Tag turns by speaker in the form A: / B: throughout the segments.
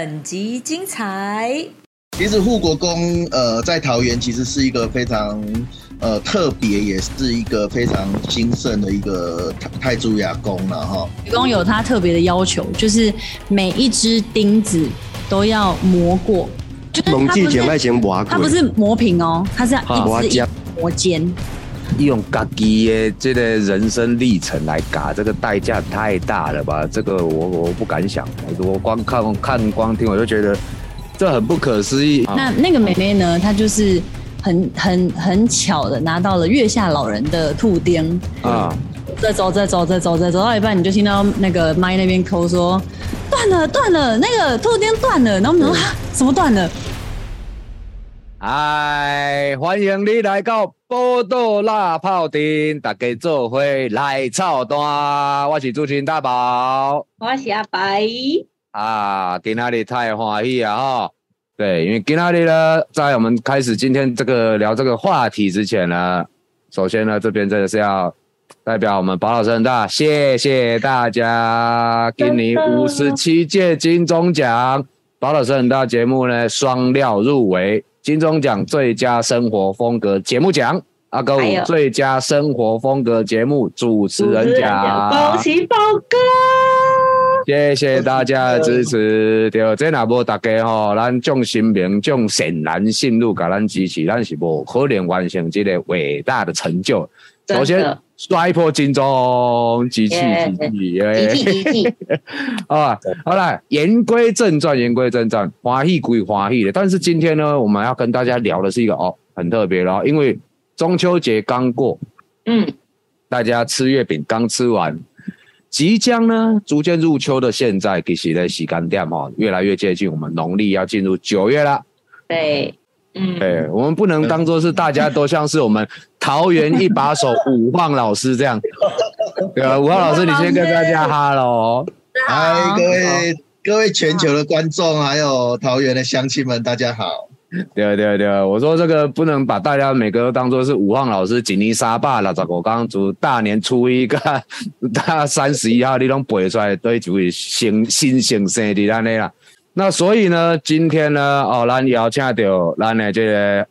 A: 本集精彩。
B: 其实护国公呃在桃园其实是一个非常呃特别，也是一个非常兴盛的一个太太祖雅宫了哈。
C: 愚公有他特别的要求，就是每一只钉子都要磨过，就是它不是
D: 磨过，
C: 它不是磨平哦，它是要一只一
D: 磨尖
C: 只磨尖。
E: 用自己的这个人生历程来嘎，这个代价太大了吧？这个我我不敢想，我光看看光听我就觉得这很不可思议。啊
C: 那那个妹妹呢，她就是很很很巧的拿到了月下老人的兔钉，
E: 啊，
C: 再走再走再走再走到一半，你就听到那个麦那边抠说断了断了，那个兔钉断了，然后我们说啊什么断了？
E: 嗨，欢迎你来到波多辣泡丁，大家做伙来操蛋，我是主持人大宝。
F: 我是阿白，
E: 啊，今天里太欢喜啊哈！对，因为今天里呢，在我们开始今天这个聊这个话题之前呢，首先呢，这边真的是要代表我们宝老师很大，谢谢大家，给你五十七届金钟奖宝老师很大节目呢双料入围金钟奖最佳生活风格节目奖。阿哥
F: 五
E: 最佳生活风格节目主持人奖，
F: 恭喜宝哥！
E: 谢谢大家的支持，对，这若无大家吼，咱众新民众显然信入，甲咱支持，咱是无可能完成这个伟大的成就。首先，刷破金钟，集气
F: 耶
E: 集气，
F: 集
E: 耶！
F: 气集气，
E: 啊，好了，言归正传，言归正传，华裔归华裔的，但是今天呢，我们要跟大家聊的是一个哦，很特别的哦，因为中秋节刚过，
F: 嗯，
E: 大家吃月饼刚吃完，即将呢逐渐入秋的现在，其实呢洗干店哈，越来越接近我们农历要进入九月了。
F: 对，嗯，
E: 对，我们不能当做是大家都像是我们桃园一把手五晃老师这样。对啊，武晃老师，你先跟大家 哈喽。
B: 嗨，各位各位全球的观众，还有桃园的乡亲们，大家好。
E: 对对对，我说这个不能把大家每个都当做是武晃老师锦衣沙坝了，十五刚从大年初一个大三十一号你拢背出来，对就是新新生生的安尼啦。那所以呢，今天呢，哦，咱邀请到咱的这个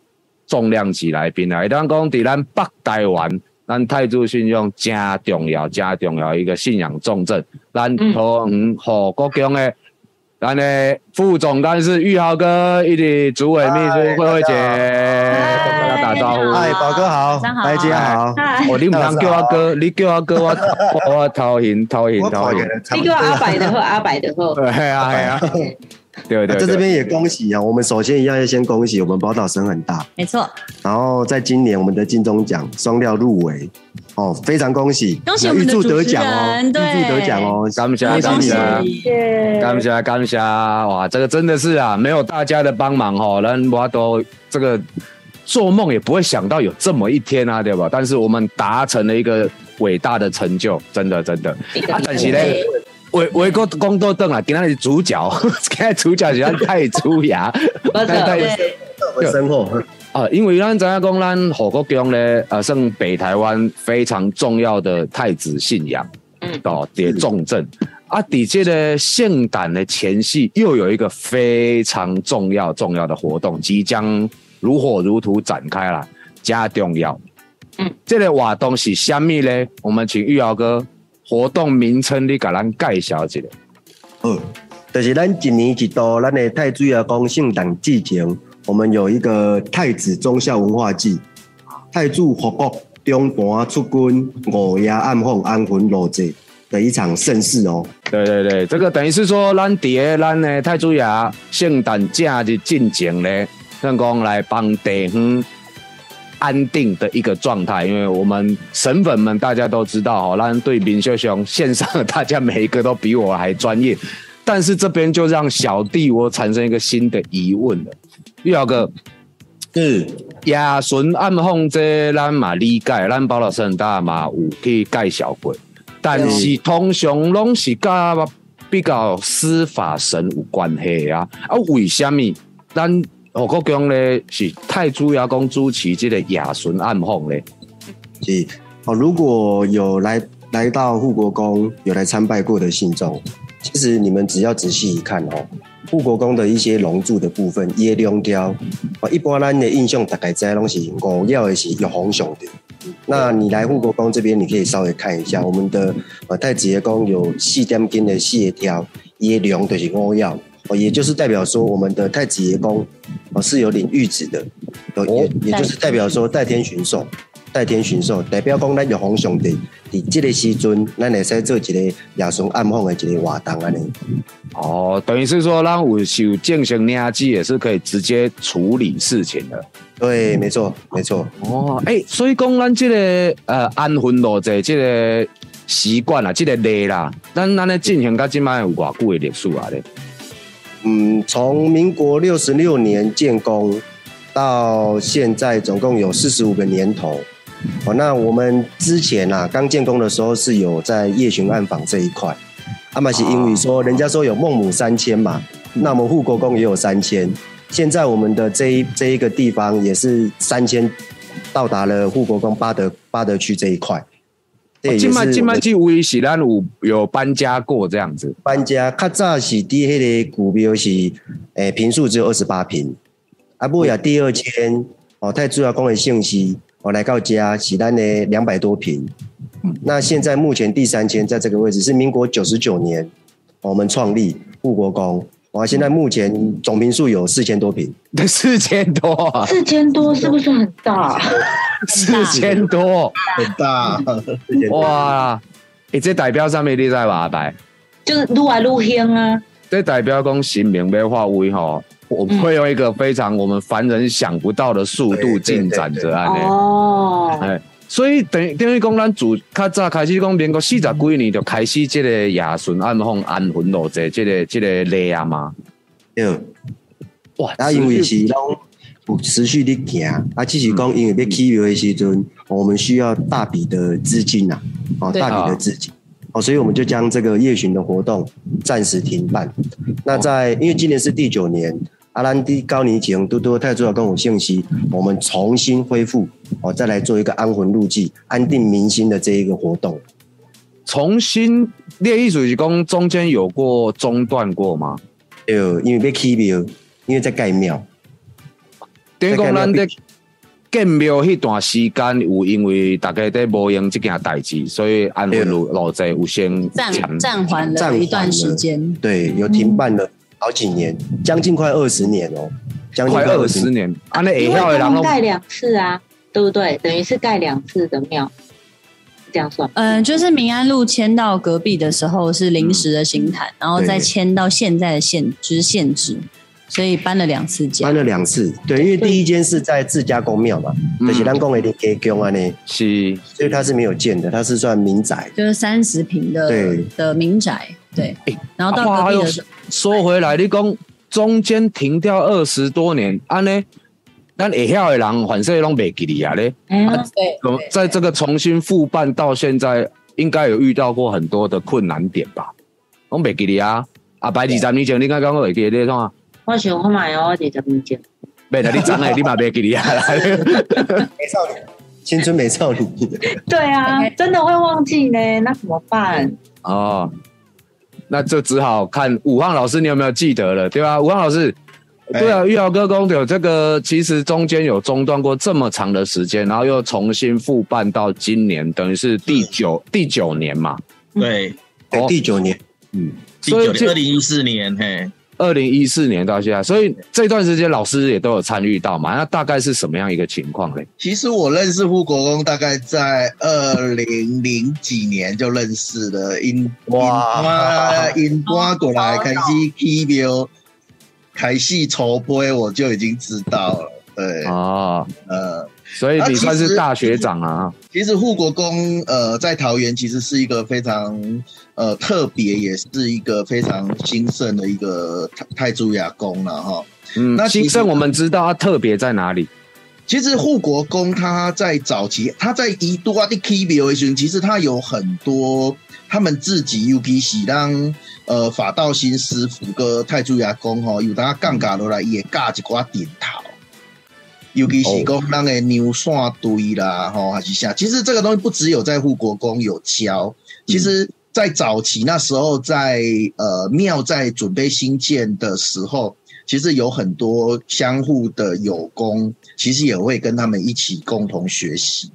E: 重量级来宾来，当讲伫咱北台湾，咱泰铢信用加重要、加重要一个信仰重镇，咱桃园何国强的。咱的副总干事玉豪哥，以及主委秘书慧慧姐，跟大家打招呼。
D: 嗨，宝哥好大家好，
F: 嗨，
E: 哦，你唔通叫我哥，你叫我哥，我我我头型头型头型。
F: 你叫我阿白的后，阿白的后，
E: 对啊，对啊，对 对对。
D: 在这边也恭喜啊！我们首先一样要先恭喜我们宝岛声很大，
C: 没错，
D: 然后在今年我们的金钟奖双料入围，哦，非常恭喜！
C: 恭喜我们的
D: 预祝得
C: 主持
D: 奖哦，预祝得奖哦，
E: 感谢
D: 恭喜
E: 感谢感谢感谢，哇，这个真的是啊，没有大家的帮忙哦，人我都这个做梦也不会想到有这么一天啊，对吧？但是我们达成了一个伟大的成就，真的真的。啊，但是咧，为为个公道凳啊，今天是主角，今天主角是咱太祖爷，太太
F: 对，
D: 我身后，
E: 啊，因为咱知影讲咱火国宫咧，呃，算北台湾非常重要的太子信仰，
F: 嗯
E: 哦，也重镇。啊，底这个圣诞的前夕，又有一个非常重要重要的活动，即将如火如荼展开了，加重要。
F: 嗯，
E: 这个活动是虾米呢？我们请玉瑶哥活动名称你甲咱介绍一下。
D: 嗯，就是咱一年一度咱的太子啊公圣诞季前，我们有一个太子忠孝文化祭，太子复国中盘出军，五夜暗访安魂落节的一场盛事哦。
E: 对对对，这个等于是说，咱伫个咱的太子爷圣诞假日进前呢，成功来帮地方安定的一个状态。因为我们神粉们大家都知道哈，咱对明秀兄线上的大家每一个都比我还专业，但是这边就让小弟我产生一个新的疑问了，玉瑶哥。
D: 是
E: 夜巡暗访这咱嘛理解，咱包老师很大嘛有去介绍过，但是通常拢是甲比较司法神有关系啊。啊，为什么咱何国强咧是太主要讲主持这个夜巡暗访咧？
D: 是哦，如果有来来到护国宫有来参拜过的信众，其实你们只要仔细一看哦，护国公的一些龙柱的部分，椰龙雕，啊，一般咱的印象大概知拢是五要的是玉皇上的。那你来护国公这边，你可以稍微看一下，我们的呃太子爷公有四点金的蟹条，椰龙就是五要，哦，也就是代表说我们的太子爷宫哦是有领玉旨的，哦也也就是代表说代天巡狩。代天巡狩，代表讲咱玉皇上帝伫这个时阵，咱会使做一个夜巡暗访的一个活动安尼。
E: 哦，等于是说，让有受进行领旨也是可以直接处理事情的。
D: 对，没错，没错。
E: 哦，哎、所以讲咱这个呃安魂落这这个习惯啊，这个礼啦，咱咱咧进行到今摆有偌久的历史啊咧？
D: 嗯，从民国六十六年建工到现在，总共有四十五个年头。哦，那我们之前啊，刚建工的时候是有在夜巡暗访这一块，阿玛是因为说人家说有孟母三迁嘛，那我们护国公也有三迁，现在我们的这一这一个地方也是三迁到达了护国公巴德巴德区这一块。
E: 今摆今
D: 我们
E: 摆这位是咱有有搬家过这样子。
D: 搬家，较早是伫迄个股票是，诶、平数只有二十八平，啊，不呀第二间哦，太主要讲的信息，我、来到家是咱的两百多平，那现在目前第三间在这个位置是民国九十九年、我们创立护国公，哇，现在目前总平数有四千多平，
E: 四千多啊，
F: 四千多是不是很大？
E: 四千多，
B: 很大，
E: 哇！诶、这代表上面你在吧？阿白，
F: 就是愈来愈兴啊！
E: 这代表讲新明要化威吼，我们会用一个非常我们凡人想不到的速度进展着安尼。
F: 哦，
E: 哎，所以等于等于讲，咱自较早开始讲，民国四十几年就开始这个亚顺暗访安魂路这这个这个例啊嘛。
D: 嗯。
E: 哇，
D: 啊，因为是拢有持续的行，啊，只是讲因为要起庙的时阵，我们需要大笔的资金呐、哦，大笔的资金，哦，所以我们就将这个夜巡的活动暂时停办。那在因为今年是第九年，阿兰迪高尼前多多太主要跟我信息，我们重新恢复哦，再来做一个安魂入祭、安定民心的这一个活动。
E: 重新列艺术是讲中间有过中断过吗？
D: 有，因为要起庙，因为在盖庙，
E: 等于讲咱在建庙迄段时间，有因为大家在无用这件代志，所以安魂路路在有先
C: 暂
E: 暂
C: 暂缓了一段时间。
D: 对，有停办了好几年，将近快二十年哦，将近
E: 快二十年，安尼会
F: 因为他
E: 晓的人拢
F: 盖两次啊，对不对？等于是盖两次的庙，这样算。
C: 嗯，就是民安路迁到隔壁的时候是临时的新坛，然后再
D: 对
C: 迁到现在的县就是现址，所以搬了两次家
D: 搬。了两次，对，因为第一间是在自家公庙嘛，
E: 嗯
D: 就是咱讲的林家宫啊呢，
E: 是
D: 所以它是没有建的，它是算民宅。
C: 就是三十平的
D: 对
C: 的民宅，对，然后到隔壁的时候，
E: 说回来，你讲中间停掉二十多年，安呢，咱会晓的人反正拢袂记哩啊咧。
F: 哎呀，
C: 对
E: 在这个重新复办到现在，应该有遇到过很多的困难点吧？拢袂记哩啊！啊，白二十年前你刚刚会记得创啊？
F: 我想看买哦，我二十年前。
E: 袂啦，你长诶，你嘛袂给你啊！
D: 美少女，青春美少女，
F: 对啊，真的会忘记呢，那怎么办？
E: 哦，那就只好看武汉老师，你有没有记得了，对吧？武汉老师，
B: 哎
E: 对啊，玉瑶哥公有这个，其实中间有中断过这么长的时间，然后又重新复办到今年，等于是第九第九年嘛。
B: 对，
D: 对
E: 哦，
D: 第九年，嗯
B: 第
E: 所以这
B: 九年二零一四年，嘿，
E: 二零一四年到现在，所以这段时间老师也都有参与到嘛。那大概是什么样一个情况嘞？
B: 其实我认识护国公大概在二零零几年就认识了，因
D: 哇
B: 因因搬过来开始起庙，开始筹备，我就已经知道了。对，
E: 哦，
B: 呃，
E: 所以你算是大学长啊。
B: 其实护国公呃在桃园其实是一个非常呃特别，也是一个非常兴盛的一个泰泰铢雅宫了哈。
E: 嗯，
B: 那
E: 兴盛我们知道它特别在哪里？
B: 其实护国公他在早期，他在一度啊的 K B O 其实他有很多他们自己 U P 是让呃法道新师傅跟太祖爷公哈，有当杠杆落来也架一寡顶头，尤其是讲那个牛线堆啦，吼还是啥。其实这个东西不只有在护国公有教，其实在早期那时候在，呃庙在准备新建的时候，其实有很多相互的友工，其实也会跟他们一起共同学习。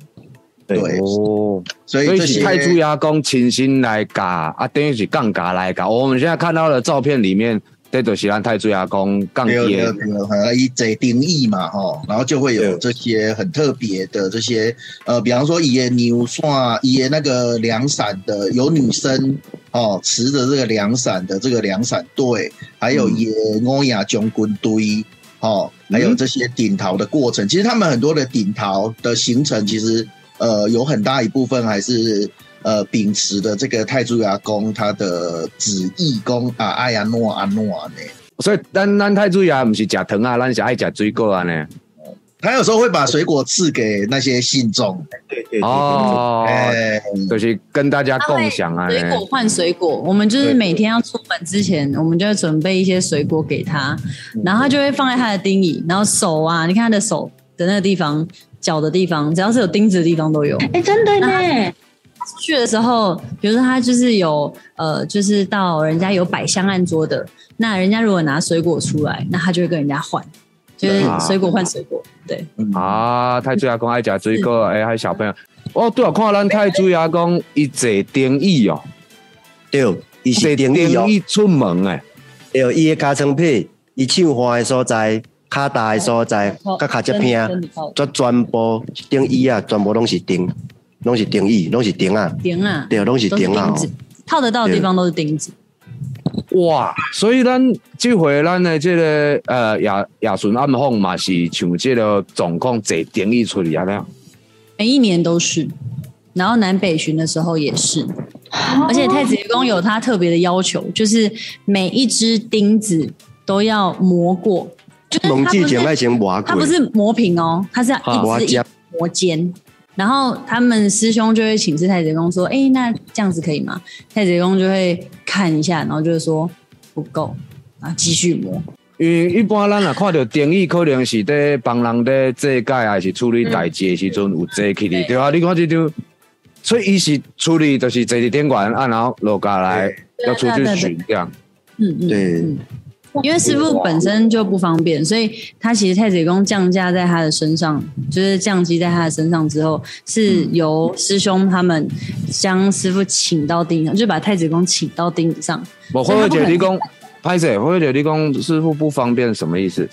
B: 对，
E: 哦，
B: 所以这
E: 是太珠牙工亲心来嘎，啊，等于是杠嘎来嘎。我们现在看到的照片里面，这就是咱太祖阿公杠
B: 没有没
E: 爹
B: 有没有，呃，以这定义嘛，吼，然后就会有
D: 对。
B: 这些很特别的这些，呃，比方说爷牛算爷那个凉伞的，有女生哦持着这个凉伞的这个凉伞队，还有爷欧亚将军队，哦，还有这些顶桃的过程，其实他们很多的顶桃的形成，其实呃有很大一部分还是。呃，秉持的这个泰铢牙公他的旨意公啊，阿亚诺阿诺呢，
E: 所以咱咱太祖牙不是食糖啊，咱是爱假水果啊呢。
B: 他有时候会把水果赐给那些信众，
D: 对对对
E: 哦，
B: 哎，
E: 就是跟大家共享啊。
C: 水果换水果，我们就是每天要出门之前，我们就会准备一些水果给他，然后他就会放在他的钉椅，然后手啊，你看他的手的那个地方、脚的地方，只要是有钉子的地方都有。
F: 哎，真的呢，
C: 出去的时候，比如说他就是有呃，就是到人家有摆香案桌的，那人家如果拿水果出来，那他就会跟人家换，就是
E: 啊
C: 水果换水果，对。
E: 啊，太子阿公爱食水果，哎，还有小朋友。哦，对啊，看咱太子阿公一坐定义哦，
D: 对，伊
E: 坐
D: 是定义
E: 出门诶，
D: 对，伊的加层皮，伊唱花的所在，卡大的所在，甲卡只片，这全部定椅啊，全部拢是钉，拢是钉椅，拢是钉啊，
C: 钉啊，
D: 对，拢是
C: 都是
D: 钉啊
C: 套得到的地方都是钉子。
E: 哇！所以咱这回咱的这个呃亚亚顺暗访嘛，是像这个总共坐定椅出去啊了。
C: 每一年都是，然后南北巡的时候也是，而且太子爷公有他特别的要求，就是每一只钉子都要磨过，就是
D: 蒙
C: 它不是
D: 记前磨
C: 它不，是磨平哦，它是要一只一只磨尖。然后他们师兄就会请示太子爷公说：“哎，那这样子可以吗？”太子爷公就会看一下，然后就会说不够，啊，继续磨。
E: 因为一般咱啊看到定义，可能是在帮人在这界还是处理代志的时阵有坐起的，对啊，你看这张，所以伊是处理就是坐伫天馆啊，然后落下来要出去巡这样。
C: 嗯嗯，
D: 对
C: 嗯因为师傅本身就不方便，所以他其实太子宫降价在他的身上，就是降级在他的身上之后，是由师兄他们将师傅请到钉上，就把太子宫请到钉子上，
E: 我慧慧姐，
C: 所以他不可能
E: 你讲拍谁？慧慧姐，你讲师傅不方便什么意思？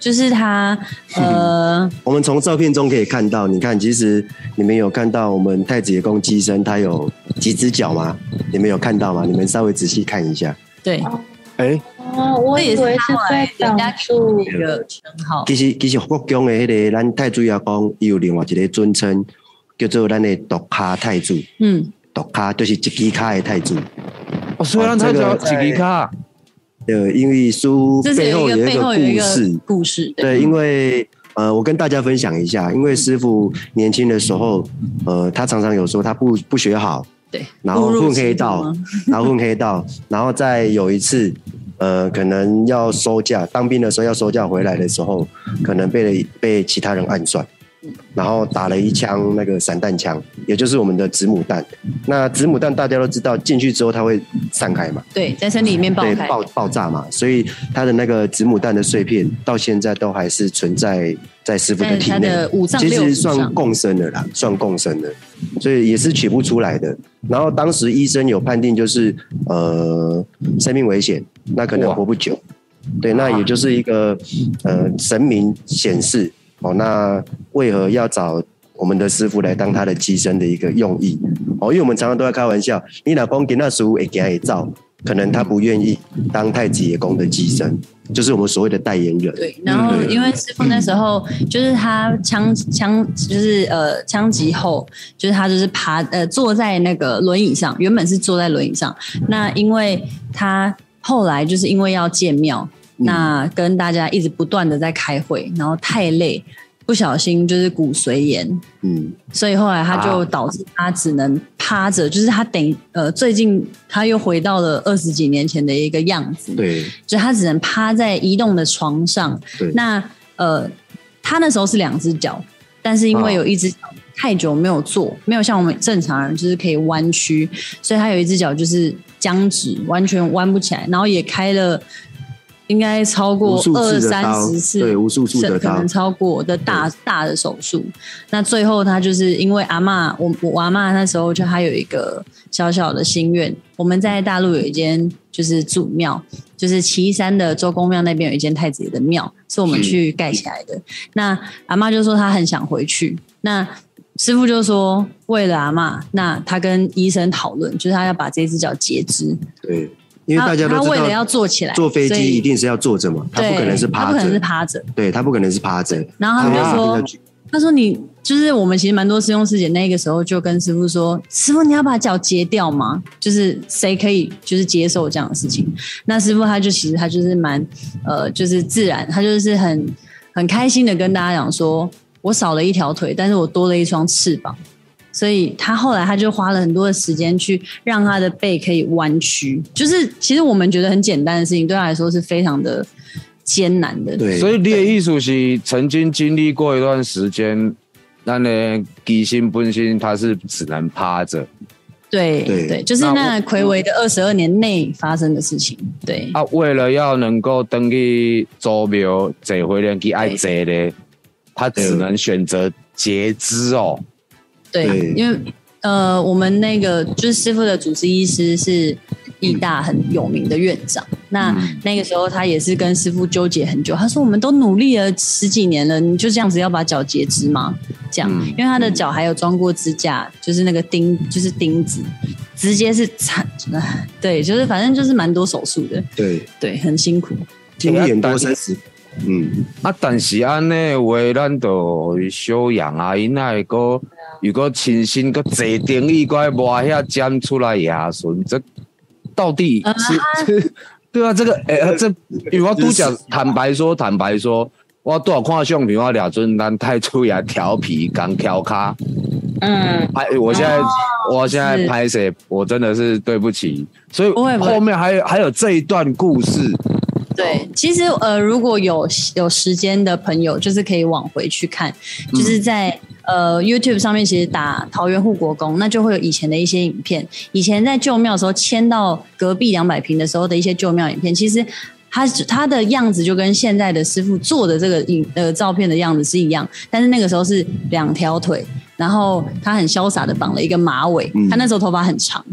C: 就是他呃，
D: 我们从照片中可以看到，你看，其实你们有看到我们太子爷公机身，它有几只脚吗？你们有看到吗？你们稍微仔细看一下。
C: 对，
E: 哎，
F: 哦，我
C: 也是
F: 以为是在
C: 家给
F: 住
C: 一个称号，
D: 其实其实国中的迄个咱太祖爷公，伊有另外一个尊称，叫做咱的独卡太祖。
C: 嗯，
D: 独卡就是一支卡的太祖。
E: 哦，虽然他叫
D: 这个在
E: 吉吉卡，
D: 呃，因为书背后有一个故事。
C: 故事，
D: 对，因为呃，我跟大家分享一下，因为师傅年轻的时候，呃，他常常有说他不不学好，
C: 对，
D: 然后混黑道，然后混黑道，然后再有一次，呃，可能要收假，当兵的时候要收假回来的时候，可能被被其他人暗算，然后打了一枪那个散弹枪，也就是我们的子母弹。那子母弹大家都知道，进去之后它会散开嘛，
C: 对，在身体里面爆
D: 对，
C: 开，
D: 爆爆炸嘛，所以它的那个子母弹的碎片到现在都还是存在在师傅的体内。其实算共生的啦，算共生的，所以也是取不出来的。然后当时医生有判定就是呃生命危险，那可能活不久。对，那也就是一个呃神明显示哦，那为何要找我们的师傅来当他的机身的一个用意哦？因为我们常常都在开玩笑，你老公给那师傅会给他也照，可能他不愿意当太子爷公的寄生，就是我们所谓的代言人。
C: 对，然后因为师傅那时候就是他枪枪就是呃枪击后，就是他就是爬呃坐在那个轮椅上，原本是坐在轮椅上，那因为他后来就是因为要建庙，那跟大家一直不断的在开会，然后太累，不小心就是骨髓炎，
D: 嗯，
C: 所以后来他就导致他只能趴着，就是他等呃最近他又回到了二十几年前的一个样子，
D: 对。
C: 就他只能趴在移动的床上。
D: 对，
C: 那呃，他那时候是两只脚，但是因为有一只脚太久没有坐，没有像我们正常人就是可以弯曲，所以他有一只脚就是僵直，完全弯不起来，然后也开了。应该超过二三十次，
D: 对无数次的
C: 可能超过的大大的手术。那最后他就是因为阿嬷，我我阿嬷那时候就还有一个小小的心愿，我们在大陆有一间就是祖庙，就是岐山的周公庙那边有一间太子爷的庙，是我们去盖起来的。那阿妈就说她很想回去，那师傅就说为了阿妈，那他跟医生讨论，就是他要把这只脚截肢。
D: 对，因为大家都知
C: 他为了要
D: 道
C: 坐起来，
D: 坐飞机一定是要坐着嘛，他不可能是
C: 对他
D: 趴
C: 不可能是
D: 着，
C: 趴着。
D: 对他不可能是趴着。
C: 然后他们就
D: 他
C: 说他说你就是我们其实蛮多师兄师姐那个时候就跟师傅说，师傅你要把脚截掉吗？就是谁可以就是接受这样的事情？那师傅他就其实他就是蛮呃就是自然，他就是很很开心的跟大家讲说，我少了一条腿，但是我多了一双翅膀。所以他后来他就花了很多的时间去让他的背可以弯曲，就是其实我们觉得很简单的事情，对他来说是非常的艰难的。
D: 对，
E: 所以你的意思是曾经经历过一段时间，那呢机心本身他是只能趴着
C: 对
D: 对
C: 对，就是
E: 那
C: 那魁违的二十二年内发生的事情。对，
E: 啊，为了要能够登去周庙这回人去爱坐的，他只能选择截肢哦。
C: 对
D: 对，
C: 因为呃，我们那个就是师傅的主治医师是义大很有名的院长，那那个时候他也是跟师傅纠结很久，他说我们都努力了十几年了，你就这样子要把脚截肢吗？这样，因为他的脚还有装过支架，就是那个钉，就是钉子，直接是惨，对，就是反正就是蛮多手术的，
D: 对，
C: 对，很辛苦。
D: 经验多生死，嗯，
E: 啊，但是安尼话，咱都修养啊，因那个如果亲身个坐定椅，个摸遐尖出来牙顺，这到底是？对啊，这个诶、呃这因为我拄讲，坦白说，坦白说，我多少看相片，我俩阵咱太粗牙调皮，刚调卡。
F: 嗯，
E: 拍，我现在、我现在
C: 是
E: 拍谁？我真的是对不起，所以后面还有还有这一段故事。
C: 对，其实呃，如果有有时间的朋友，就是可以往回去看，就是在、呃 YouTube 上面，其实打桃园护国公，那就会有以前的一些影片。以前在旧庙的时候，迁到隔壁两百平的时候的一些旧庙影片，其实它它的样子就跟现在的师傅做的这个影呃照片的样子是一样，但是那个时候是两条腿，然后他很潇洒的绑了一个马尾，他那时候头发很长。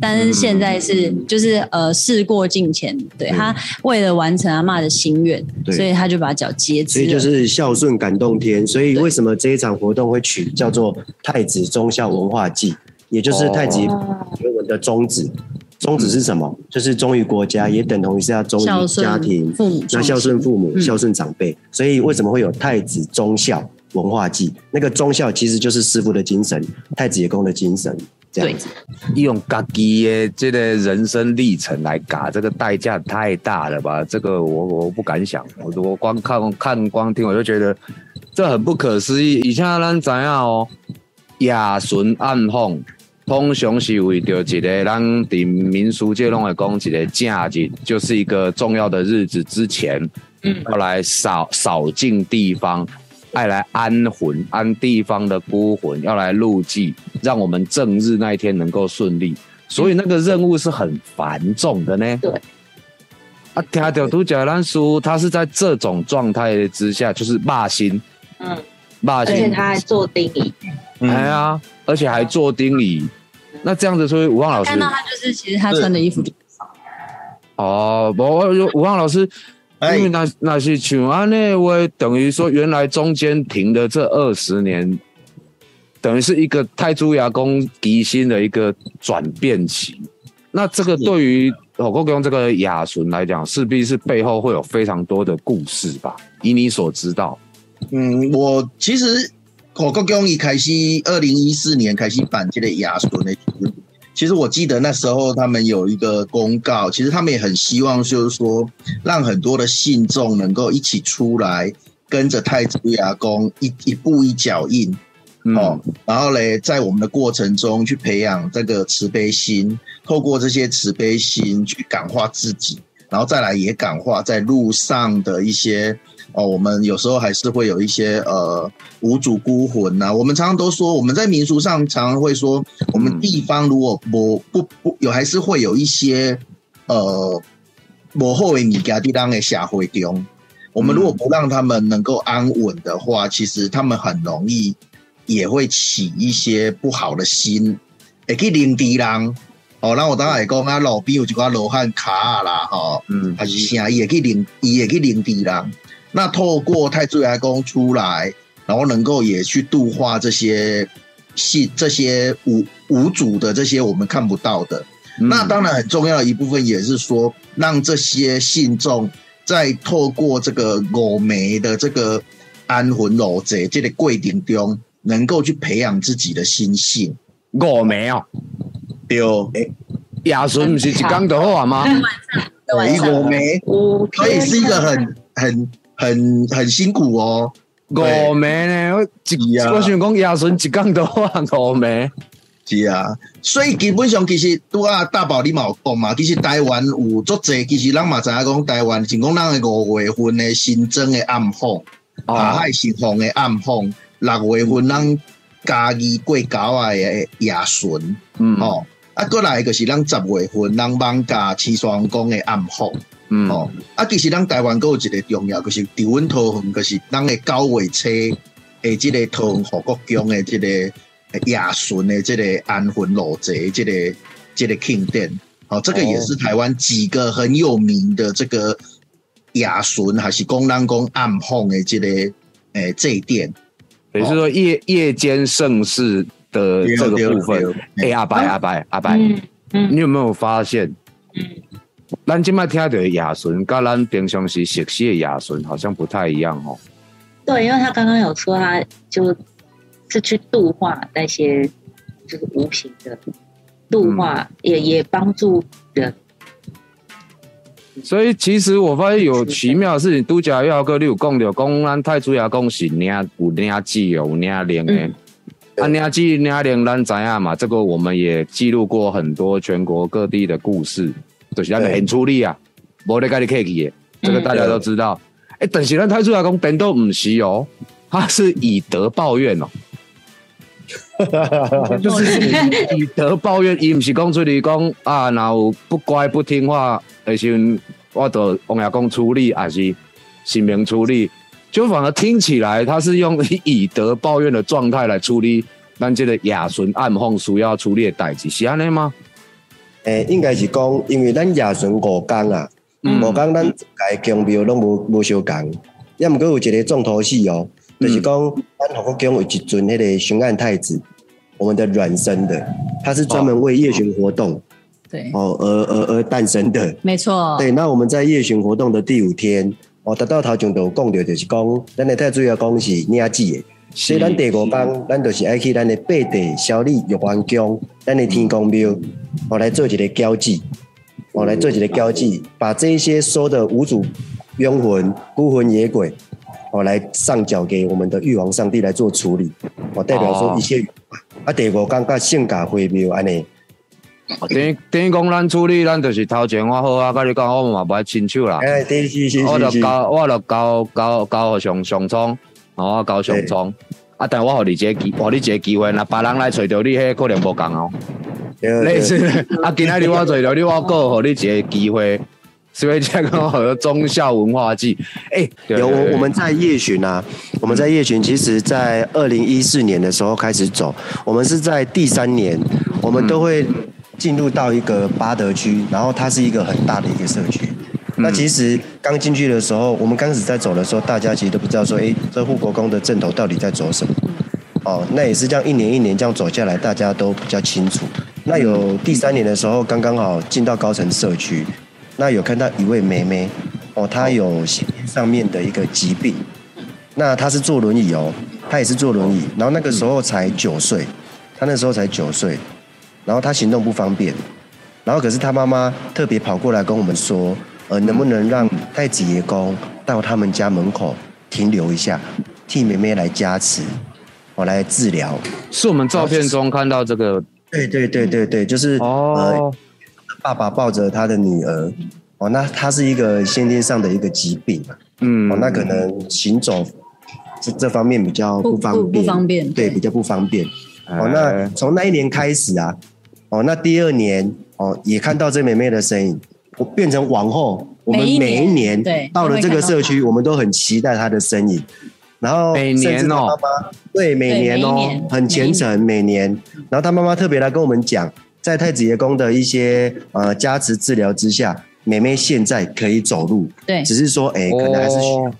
C: 但是现在是就是呃事过境迁，对他为了完成阿嬷的心愿，所以他就把脚截肢了。
D: 所以就是孝顺感动天。所以为什么这一场活动会取叫做太子忠孝文化祭，也就是太子原文的宗旨。宗旨是什么？就是忠于国家，也等同于是要忠于家庭，
C: 父母
D: 那孝顺父母、
C: 嗯
D: 孝顺长辈。所以为什么会有太子忠孝文化祭？那个忠孝其实就是师傅的精神，太子爷公的精神，这样子。
E: 用家己的这个人生历程来嘎，这个代价太大了吧？这个我我不敢想，我我光看看光听我就觉得这很不可思议。以前咱知影哦，亚顺暗访通常是为着一个咱伫民俗界拢会讲一个假日，就是一个重要的日子之前，
F: 嗯
E: 要来扫扫净地方。爱来安魂，安地方的孤魂，要来入祭，让我们正日那一天能够顺利。所以那个任务是很繁重的呢。
F: 对。
E: 啊，听到独角兰叔，他是在这种状态之下，就是骂心，
F: 嗯，
E: 骂
F: 而且，他还做定义，
E: 哎呀，而且还做丁礼。那这样子，所以吴望老师
C: 看到他就是其实他穿的衣服就
E: 哦，我吴望老师，
B: 哎
E: 因为那那是像安内话，等于说原来中间停的这二十年，等于是一个泰铢牙工底薪的一个转变期。那这个对于火锅公这个雅纯来讲，势必是背后会有非常多的故事吧？以你所知道，
B: 嗯，我其实火国公一开始二零一四年开始办这个亚纯的时候，其实我记得那时候他们有一个公告，其实他们也很希望就是说让很多的信众能够一起出来，跟着太子牙公一一步一脚印。
E: 嗯，
B: 哦，然后嘞，在我们的过程中去培养这个慈悲心，透过这些慈悲心去感化自己，然然后再来也感化在路上的一些哦，我们有时候还是会有一些呃无主孤魂呐、我们常常都说，我们在民俗上常常会说，我们地方如果不不不有，还是会有一些呃幕后的你家地当的社会中，我们如果不让他们能够安稳的话，其实他们很容易也会起一些不好的心，也可以领敌人。哦，那我当然会讲啊，路边有一寡罗汉卡啊啦，吼、
E: 嗯。
B: 还是啥，伊也去领，伊也去领敌人。那透过太子爷公出来，然后能够也去度化这些信这些无无主的这些我们看不到的。
E: 嗯
B: 那当然很重要的一部分也是说，让这些信众在透过这个五梅的这个安魂老贼这个贵顶中，能够去培养自己的心性。
E: 五梅哦，
B: 对，
E: 夜巡不是一刚就好啊吗？
B: 对，五梅
F: 五
B: 可以是一个很很很很辛苦哦。
E: 五梅呢？我一
B: 是啊
E: 我想讲亚顺一工就好啊，五梅。
B: 是啊，所以基本上其实拄啊大宝你嘛有讲嘛，其实台湾有足济，其实咱嘛知影讲台湾，像讲咱的五月份的新增的暗访，
E: 哦
B: 下海新风的暗访，六月份咱嘉义过九啊的夜巡，
E: 嗯
B: 哦、啊，过来就是咱十月份咱艋舺七双宫的暗风。
E: 嗯
B: 哦，啊，其实咱台湾还有一个重要，就是伫阮桃园，就是咱的九月车诶，即个桃园护国宫的即个夜巡的即个安魂路贼，即个即个庆典。好、这个也是台湾几个很有名的这个夜巡，还是公咱讲暗访的这个诶祭典。
E: 也就是说夜夜间盛世的这个部分哎，阿白阿白阿白，
F: 嗯嗯
E: 你有没有发现？
F: 嗯，
E: 咱今麦听到的亚巡，跟咱平常时熟悉的亚巡好像不太一样哦。
F: 对，因为他刚刚有说他就是去度化那些就是无形的度化，也也帮助人。
E: 所以其实我发现有奇妙的事情，都假要个你有讲到，讲咱太祖爷讲是领有领记哦，有领灵的。
F: 嗯
E: 啊，领记领灵，咱知影嘛？这个我们也记录过很多全国各地的故事，就是咱的
D: 对
E: 很出力啊，无咧甲你客气的，这个
F: 嗯
E: 大家都知道。哎、但是咱太子爷讲，等都唔是哦，他是以德报怨哦。就是以德报怨，伊毋是讲出去讲啊，若有不乖不听话的时阵，我就王爷公处理，还是新明处理，就反而听起来他是用以德报怨的状态来处理咱这个亚顺暗讽需要处理的代志，是安尼吗？
D: 诶，应该是讲，因为咱夜巡五工啊，
E: 嗯。
D: 五工咱个宫庙拢无无相共，也毋过有一个重头戏哦，就是讲咱护国宫有一尊迄个巡按太子，我们的阮生的，他是专门为夜巡活动
C: 对，
D: 哦而而而诞生的。
C: 没错，
D: 对，那我们在夜巡活动的第五天，哦，达到头前就有讲到，就是讲咱的太主要讲是领旨的。所以咱第五天，咱就是爱去咱的八地小李玉皇宫，咱的天公庙，哦，来做一个交际，哦，来做一个交际，把这一些收的无主冤魂、孤魂野鬼，哦，来上缴给我们的玉皇上帝来做处理，哦，代表说一切。啊，第五天甲圣家回庙安尼，
E: 等于 等于讲咱处理，咱就是头前我好啊，甲你讲，我嘛不爱亲手啦，
D: 哎，对，是是。
E: 我就交我就交交交互上上苍，哦，我交上苍。啊，但我互你一个机，互你一个机会，若别人来找着你，迄可能无共哦。
D: 对
E: 类
D: 对
E: 似啊，今仔日我找着你，我个互你一个机会，所以这个好忠孝文化祭。哎、对
D: 有我们在夜巡啊，我们在夜巡，其实在二零一四年的时候开始走，我们是在第三年，我们都会进入到一个巴德区，然后它是一个很大的一个社区。那其实刚进去的时候，我们刚开始在走的时候，大家其实都不知道说，哎，这护国公的阵头到底在走什么。哦，那也是这样一年一年这样走下来，大家都比较清楚。那有第三年的时候，刚刚好进到高层社区，那有看到一位妹妹，哦，她有上面的一个疾病，那她是坐轮椅哦，她也是坐轮椅，然后那个时候才九岁，她那时候才九岁，然后她行动不方便，然后可是她妈妈特别跑过来跟我们说，呃，能不能让太子爷公到他们家门口停留一下，替妹妹来加持，我、来治疗。
E: 是我们照片中看到这个。
D: 对对对对对，就是、呃，
E: 哦，
D: 爸爸抱着他的女儿，哦，哦，那他是一个先天上的一个疾病嘛，
E: 嗯。
D: 哦，那可能行走这这方面比较
C: 不
D: 不方便，
C: 不不方便。
D: 对，
C: 对
D: 比较不方便。
E: 哎。
D: 哦，那从那一年开始啊，哦，那第二年哦，也看到这妹妹的身影，我变成往后，我们
C: 每一年
D: 到了这个社区，我们都很期待她的身影。然后
E: 每年哦。
D: 对，每年哦很虔诚，每年。然后她妈妈特别来跟我们讲，在太子爷宫的一些呃加持治疗之下，妹妹现在可以走路，
C: 对。
D: 只是说，哎，可能还是需要
E: 哦。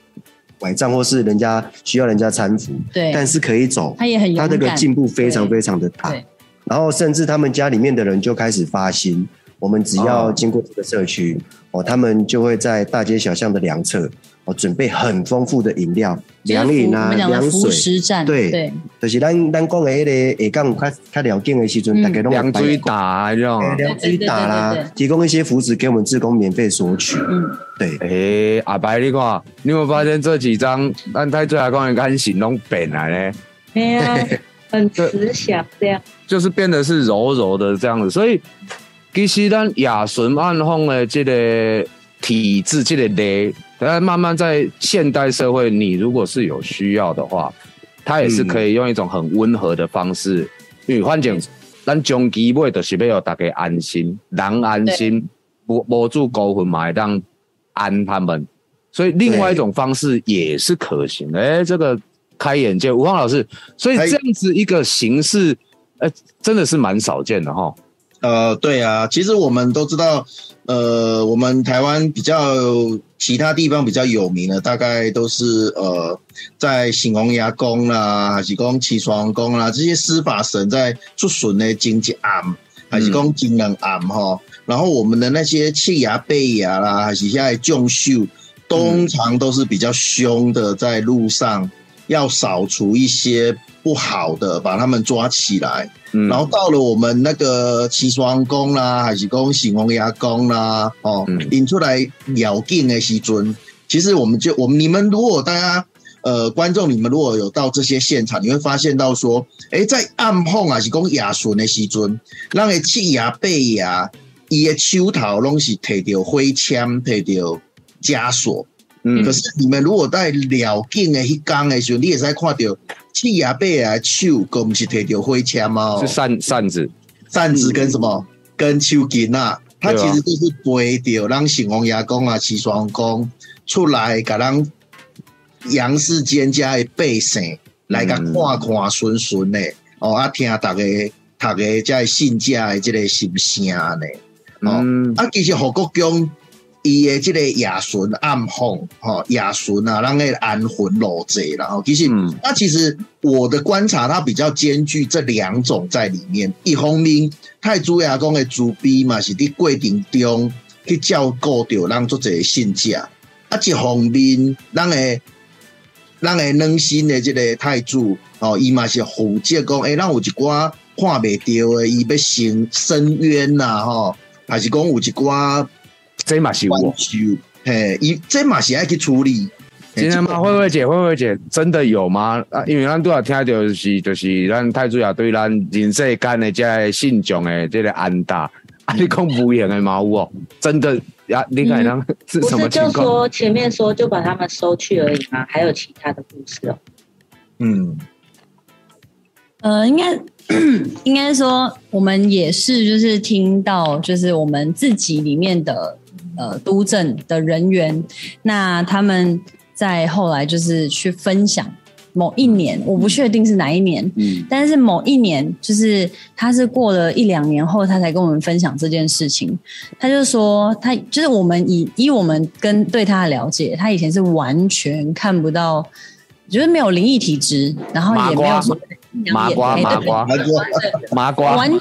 D: 拐杖或是人家需要人家搀扶，
C: 对。
D: 但是可以走，
C: 他也很
D: 他这个进步非常非常的大。
C: 对。
D: 然后甚至他们家里面的人就开始发心，我们只要
E: 哦
D: 经过这个社区，哦，他们就会在大街小巷的两侧，哦，准备很丰富的饮料、
C: 就是
D: 凉饮啊、凉水，对
C: 对
D: 就是咱咱讲的迄个下港有较较了解的时阵，
C: 嗯
D: 大家都
E: 凉水打这种，
D: 哎凉水打啦提供一些福祉给我们志工免费索取。
C: 嗯，
D: 对，
E: 诶、阿白，你看，你有没有发现这几张咱太最阿公的感情拢变来呢？
F: 对啊，很慈祥这样。
E: 就是变得是柔柔的这样子，所以其实咱亚纯暗风的这个体质，这个类，但慢慢在现代社会，你如果是有需要的话，它也是可以用一种很温和的方式，因为反正咱终基尾就是要让大家安心，人安心，无无住高分嘛，会让安他们，所以另外一种方式也是可行的。哎、这个开眼界，吴芳老师，所以
B: 开
E: 这样子一个形式。呃，真的是蛮少见的哈。
B: 呃，对啊，其实我们都知道，呃，我们台湾比较其他地方比较有名的，大概都是呃，在醒红牙宫啦，还是讲起床宫啦，这些司法神在出巡的经济案，还是讲金人案哈。然后我们的那些气牙、背牙啦，还是现在重秀，通常都是比较凶的，在路上要扫除一些不好的，把他们抓起来。
E: 嗯
B: 然后到了我们那个齐双宫啦，还是讲醒红牙宫啦，哦
E: 嗯，
B: 引出来咬劲的时尊，其实我们就我们你们如果大家呃观众你们如果有到这些现场，你会发现到说，诶，在暗碰啊是讲牙顺的时尊，让个气牙背牙，伊的手头拢是摕着灰枪，摕着枷锁。
E: 嗯。
B: 可是你们如果在了境的迄天的时候，你也是看到七牙背牙手，更不是摕着灰枪吗？
E: 是扇扇子，
B: 扇子跟什么？跟手巾啊，它
E: 对啊。
B: 其实就是背着让醒红牙公啊、起双公出来，给让杨世坚家的百姓来甲
E: 嗯
B: 看看顺顺的。哦，啊听大家大家在信家的这个心声呢。哦。
E: 嗯，
B: 啊，其实何国公伊的这个亚顺暗风，吼、亚顺啊，让那个安魂落贼然后其实，
E: 嗯
B: 那其实我的观察，它比较兼具这两种在里面。一方面，太祖爷公的主逼嘛，是伫过程中去照顾着让做这个信者；啊，一方面，咱的咱的软心的这个太祖哦，伊嘛是负责讲，诶、咱有一寡看袂到的，伊要伸伸冤呐，吼、还是讲有一寡
E: 这嘛是
B: 关
E: 我。
B: 修，嘿，伊这嘛是爱去处理。
E: 今天吗？慧慧姐，慧慧姐，真的有吗？啊，因为咱都要听到就是就是咱太主要对咱人世间的这个信众的这个安大，啊，你讲无言的嘛有哦，真的呀，你看咱 是
F: 不是就
E: 什么情况？
F: 说前面说就把他们收去而已吗？还有其他的故事哦。
B: 嗯，
C: 呃，应该 应该说，我们也是就是听到，就是我们自己里面的呃督政的人员，那他们在后来就是去分享某一年，我不确定是哪一年，
E: 嗯
C: 但是某一年，就是他是过了一两年后，他才跟我们分享这件事情。他就说，他就是我们以以我们跟对他的了解，他以前是完全看不到，就是没有灵异体质，然后也没有说
E: 麻瓜麻瓜
B: 麻瓜。
E: 麻瓜，
C: 完全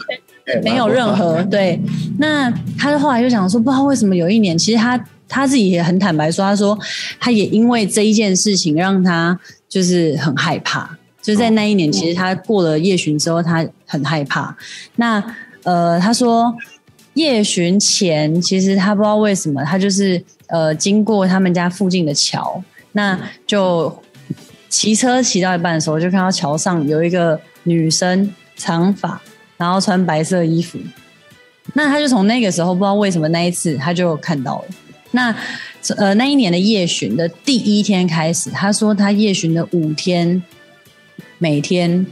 C: 没有任何 对。那他后来就想说，不知道为什么有一年，其实他他自己也很坦白说，他说他也因为这一件事情让他就是很害怕。就在那一年，其实他过了夜巡之后，他很害怕。那呃，他说夜巡前，其实他不知道为什么，他就是呃经过他们家附近的桥，那就骑车骑到一半的时候，就看到桥上有一个女生长发，然后穿白色衣服。那他就从那个时候不知道为什么那一次他就看到了，那呃那一年的夜巡的第一天开始，他说他夜巡的五天，每天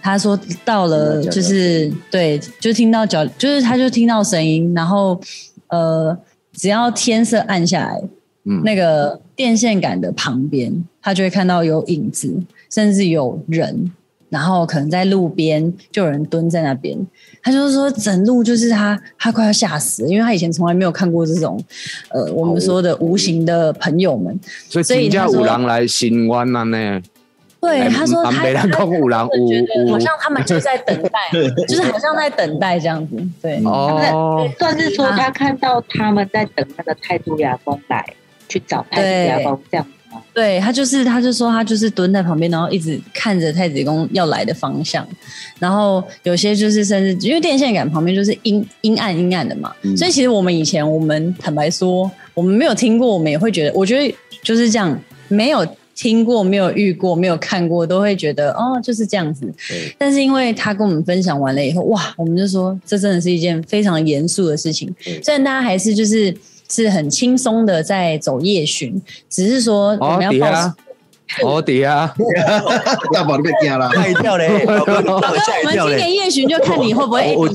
C: 他说到了就是对，就听到脚，就是他就听到声音，然后呃只要天色暗下来，
E: 嗯
C: 那个电线杆的旁边，他就会看到有影子，甚至有人，然后可能在路边就有人蹲在那边。他就是说，整路就是他，他快要吓死了，因为他以前从来没有看过这种，呃，我们说的无形的朋友们。
E: 所以
C: 所以他说
E: 真正有人来新湾了呢？
C: 对，他说他
E: 南北人讲有人
C: 他觉得好像他们就在等待，就是好像在等待这样子。对，
E: 哦，
F: 算是说他看到他们在等那个太度牙公来去找太度牙公这样？
C: 对他就是，他就说他就是蹲在旁边，然后一直看着太子宫要来的方向，然后有些就是甚至因为电线杆旁边就是阴阴暗阴暗的嘛，
E: 嗯
C: 所以其实我们以前我们坦白说，我们没有听过，我们也会觉得，我觉得就是这样，没有听过、没有遇过、没有看过，都会觉得哦就是这样子。但是因为他跟我们分享完了以后，哇，我们就说这真的是一件非常严肃的事情。虽然大家还是就是是很轻松的在走夜巡，只是说我
E: 哦
C: 们要保
E: 底下
C: 持。，
E: 哦底下，
B: 大宝你被惊了。
D: 吓一跳嘞，老哥，我
C: 们今年夜巡就看你会不会
D: 我。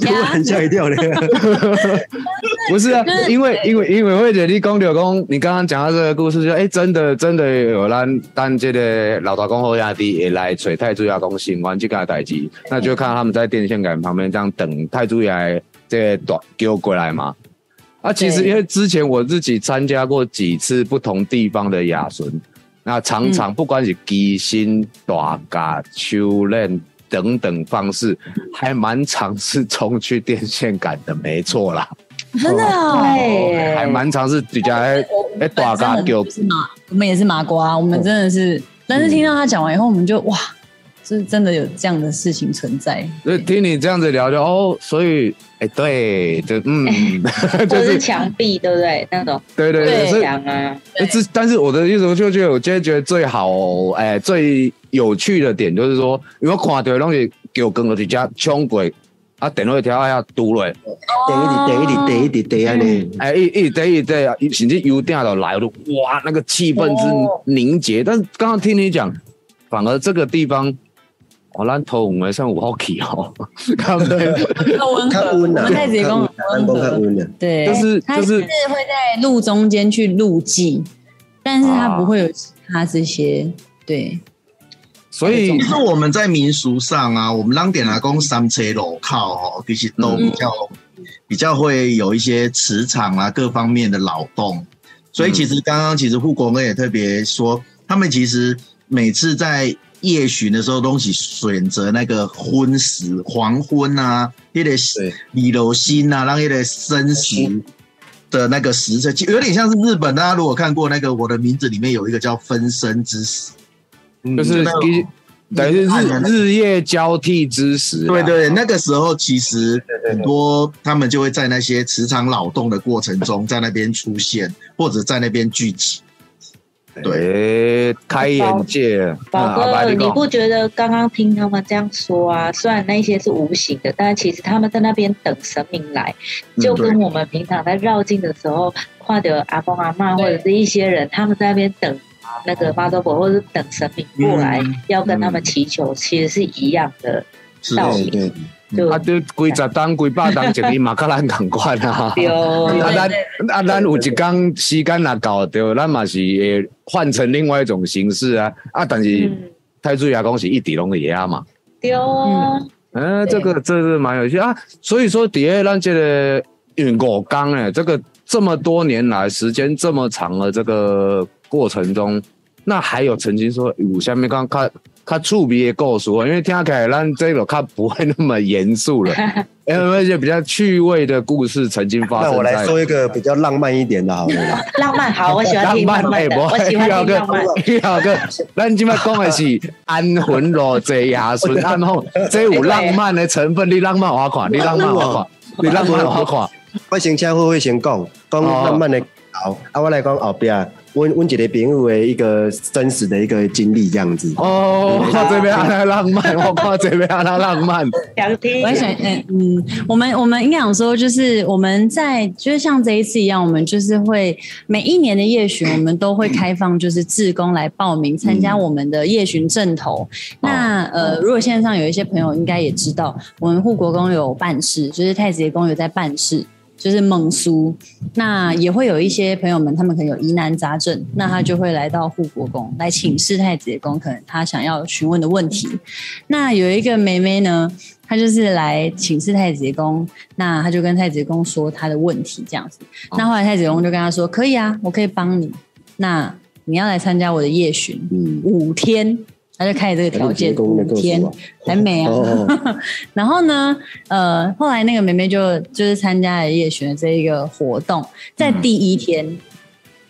D: 吓一跳嘞。
E: 不是啊，因为因为因为慧姐你讲柳公，你刚刚讲到这个故事，就哎、真的真的有咱咱这个老大公后兄弟也来找太祖爷公新完这个代志，那就看他们在电线杆旁边这样等太祖爷这个短丢过来嘛。啊，其实因为之前我自己参加过几次不同地方的雅巡，那常常不管是基薪、大嘎、秋练等等方式，还蛮尝试冲去电线杆的，没错啦。
C: 真的哦，
F: 对，
E: 还蛮常是比较哎哎大家
C: 就是麻，我们也是麻瓜，我们真的是，但是听到他讲完以后，我们就哇，是真的有这样的事情存在。
E: 所以听你这样子聊就哦，所以哎对，就嗯，就是
F: 墙壁，对不对？那种
E: 对对对，
F: 墙啊，
E: 哎这但是我的意思，我就觉得我今天觉得最好哎最有趣的点就是说，如果看到的东西叫跟落去家冲过，啊电话条下堵落，
D: 第一滴，第一滴，第一滴，第一滴，
E: 哎一一对一对啊，甚至油电都来了，哇，那个气氛之凝结。但是刚刚听你讲，反而这个地方。哦，咱头五个算有好奇哦，看不对，
C: 温
D: 较温啊
C: 我们太子宫温和，
D: 温啊。
C: 对，
E: 就是
C: 他
E: 就是
C: 会在路中间去路祭，但是他不会有其他这些，对，
E: 所以
B: 其实我们在民俗上啊，我们让点来讲三车路靠哦，其实都比较、比较会有一些磁场啊各方面的劳动，所以其实刚刚其实护国哥也特别说，他们其实每次在夜巡的时候，东西选择那个昏时黄昏啊，那个
D: 对
B: 李楼星啊，让那个申时。的那个时辰，有点像是日本。大家如果看过那个《我的名字》里面有一个叫分身之时，
E: 就是
B: 那种
E: 其等于是日日夜交替之时啊，
B: 对对，那个时候其实很多他们就会在那些磁场扰动的过程中，在那边出现，或者在那边聚集。
E: 对，开眼界。
F: 宝
E: 啊
F: 哥，你不觉得刚刚听他们这样说啊？虽然那些是无形的，但是其实他们在那边等神明来，就跟我们平常在绕境的时候，看到阿公阿妈或者是一些人，他们在那边等那个妈祖婆，或者是等神明过来，
B: 嗯
F: 要跟他们祈求，其实是一样的道理。
E: 啊，就几十档、几百档一日嘛，甲咱同款啊。
F: 对
E: 啊，咱啊，咱有一工时间若到对，咱嘛是会换成另外一种形式啊。啊，但是
F: 嗯
E: 太祖爷讲是一直拢会啊嘛。
F: 对啊，
E: 嗯，这个这是蛮有趣啊。所以说，底下咱这个因为五缸哎，这个这么多年来时间这么长的这个过程中，那还有曾经说有下面刚较较趣味的故事啊，因为听起来咱这个他不会那么严肃了，有没有一些比较趣味的故事曾经发生
D: 那我来？说一个比较浪漫一点的好了啦。
F: 浪漫好，我喜欢听浪漫的，
E: 不
F: 我喜欢听浪漫。
E: 要个，咱今麦讲的是安魂路坐牙顺安后，这有浪漫的成分，你浪漫我看，你浪漫我看，你浪漫我看。
D: 我先请会会先讲，讲
E: 哦
D: 浪漫的好，啊，我来讲后壁，阮阮一个朋友的一个真实的一个经历，这样子。
E: 哦，我这边安那浪漫，我靠这边安那浪漫。
F: 想听
C: 我在想，嗯嗯，我们我们应该讲说，就是我们在就是像这一次一样，我们就是会每一年的夜巡，我们都会开放就是志工来报名参加我们的夜巡正头。那呃，如果线上有一些朋友应该也知道，我们护国公有办事，就是太子爷公有在办事。就是蒙苏，那也会有一些朋友们，他们可能有疑难杂症，那他就会来到护国宫来请示太子爷宫，可能他想要询问的问题。那有一个妹妹呢，她就是来请示太子爷宫，那她就跟太子爷公说她的问题这样子。那后来太子爷公就跟她说：“可以啊，我可以帮你。那你要来参加我的夜巡，
D: 嗯，
C: 五天。”他就开这个条件，五天还没啊。
D: 哦
C: 然后呢，呃，后来那个妹妹就就是参加了夜巡的这一个活动，在第一天，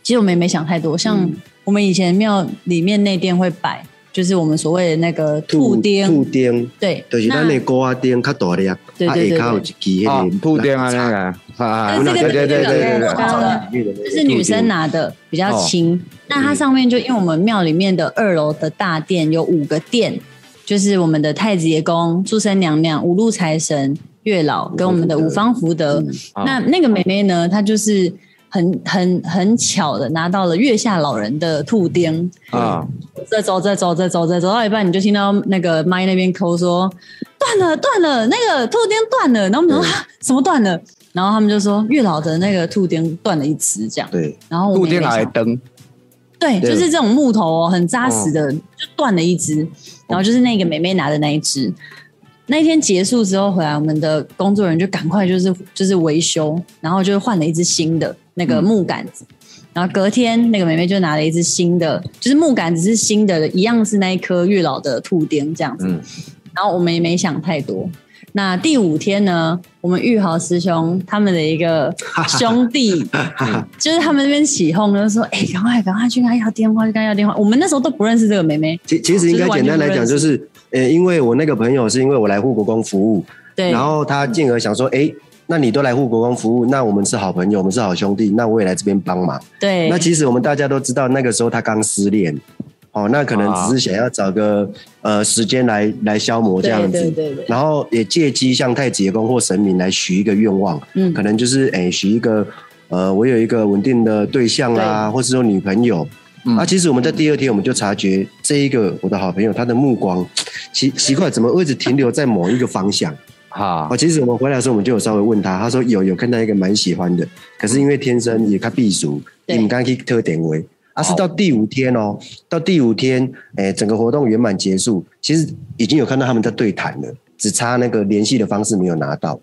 C: 其实我们也没想太多，像我们以前庙里面内殿会摆，就是我们所谓的那个兔丁，
D: 兔丁，
C: 对，
D: 就是咱的锅啊丁较大粒，啊
C: 对对对
D: 下骹有一支迄
E: 哦
D: 个，
E: 铺垫啊那个啊，
C: 但是这个
E: 对对对对对对，
C: 这是女生拿的，比较轻。那它上面就因为我们庙里面的二楼的大殿有五个殿，就是我们的太子爷公、祝生娘娘、五路财神、月老跟我们的五方福德。那那个妹妹呢，她就是很很很巧的拿到了月下老人的兔丁
E: 啊，
C: 在走在走在走在走到一半，你就听到那个麦那边抠说断了断了，那个兔丁断了。然后我们说、啊、什么断了？然后他们就说月老的那个兔丁断了一只，这样。
D: 对，
C: 然后我
E: 铺垫
C: 们也没想
E: 来灯，
C: 对，就是这种木头哦，很扎实的，就断了一只。然后就是那个美妹拿的那一只。那一天结束之后回来，我们的工作人员就赶快就是就是维修，然后就换了一只新的那个木杆子。然后隔天那个妹妹就拿了一只新的，就是木杆子是新的，一样是那一颗月老的兔丁这样子。
E: 嗯
C: 然后我们也没想太多。那第五天呢，我们玉豪师兄他们的一个 兄弟，就是他们那边起哄，就说：“哎、赶快赶快去跟他要电话，去跟他要电话。”我们那时候都不认识这个妹妹，
D: 其其实应该简单来讲，就是呃，因为我那个朋友是因为我来护国公服务，
C: 对，
D: 然后他进而想说，哎，那你都来护国公服务，那我们是好朋友，我们是好兄弟，那我也来这边帮忙。
C: 对，
D: 那其实我们大家都知道，那个时候他刚失恋，哦，那可能只是想要找个呃时间来来消磨这样子，
C: 对对对。对
D: 然后也借机向太子爷公或神明来许一个愿望，
C: 嗯。
D: 可能就是哎许一个呃我有一个稳定的对象啊，或是说女朋友。
E: 嗯。
D: 啊，其实我们在第二天我们就察觉这一个我的好朋友，他的目光奇奇怪，怎么会一直停留在某一个方向？
E: 哈。
D: 哦，，其实我们回来的时候，我们就有稍微问他，他说有有看到一个蛮喜欢的，可是因为天生也他避暑，
C: 对。
D: 你们刚去特点位，啊，是到第五天哦，到第五天，哎，整个活动圆满结束，其实已经有看到他们在对谈了，只差那个联系的方式没有拿到，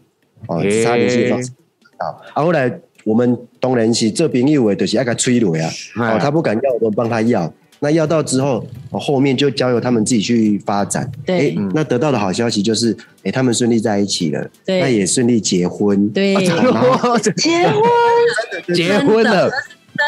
D: 哦，只差联系的方式没有拿到，啊，后来我们当然是这边友的，就是爱给他催泪啊，哦，他不敢要，我们帮他要。那要到之后，哦后面就交由他们自己去发展。
C: 对。
D: 诶那得到的好消息就是，哎，他们顺利在一起了，
C: 对。
D: 那也顺利结婚，
C: 对，
E: 结
F: 结婚。
E: 结婚了，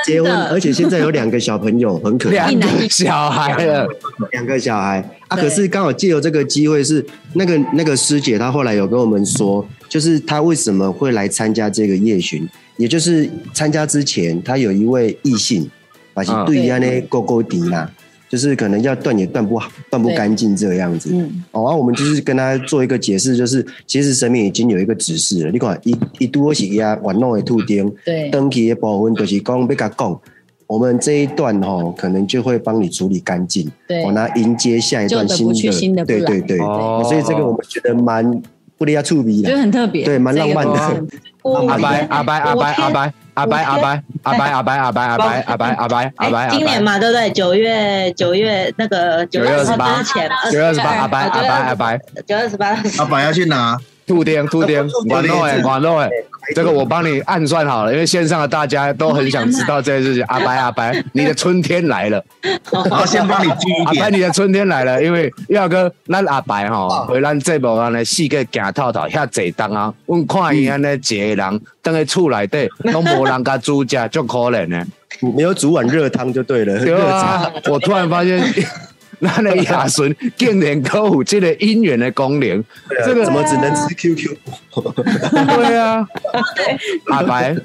D: 结婚，而且现在有两个小朋友，很可爱。
E: 两，个小孩了，
D: 两个小孩。啊。可是刚好借由这个机会，是那个那个师姐，她后来有跟我们说，就是她为什么会来参加这个夜巡，也就是参加之前，她有一位异性，把其
E: 啊
D: 对呀呢勾勾底啦，就是可能要断也断不好，断不干净这样子。
C: 嗯，
D: 哦，然后我们就是跟他做一个解释，就是其实神明已经有一个指示了。你看，一一多是呀玩弄的兔丁，
C: 对，
D: 登记的部分就是讲要甲讲，我们这一段哦，可能就会帮你处理干净，
C: 对
D: 哦，那迎接下一段新
C: 旧的
D: 对对对，
E: 哦。
D: 所以这个我们觉得蛮不离要触鼻
C: 觉得，很特别，
D: 对蛮浪漫的
C: 这个
E: 阿白阿白阿白阿白阿白阿白阿白阿白阿白阿白阿白阿白阿白，
F: 哎，今年嘛，对不对？九月九月那个九月二十八之前，
E: 九月二十八阿白阿白阿白，
F: 九月二十八，
B: 阿白要去拿，
E: 兔丁兔丁，完了哎完了哎，这个我帮你暗算好了，因为线上的大家都很想知道这件事情。阿白阿白，你的春天来了。
B: 我先帮你聚一
E: 阿白，你的春天来了，因为耀哥，咱阿白吼，回咱这部安尼四个行透透遐济当啊，阮看伊安尼一个人等喺厝内底，拢无人甲煮食，足可怜的。
D: 没有煮碗热汤就对了，
E: 我突然发现，咱的亚孙竟然够有这个姻缘的功能，这个
D: 怎么只能吃 QQ？
E: 对啊，阿白。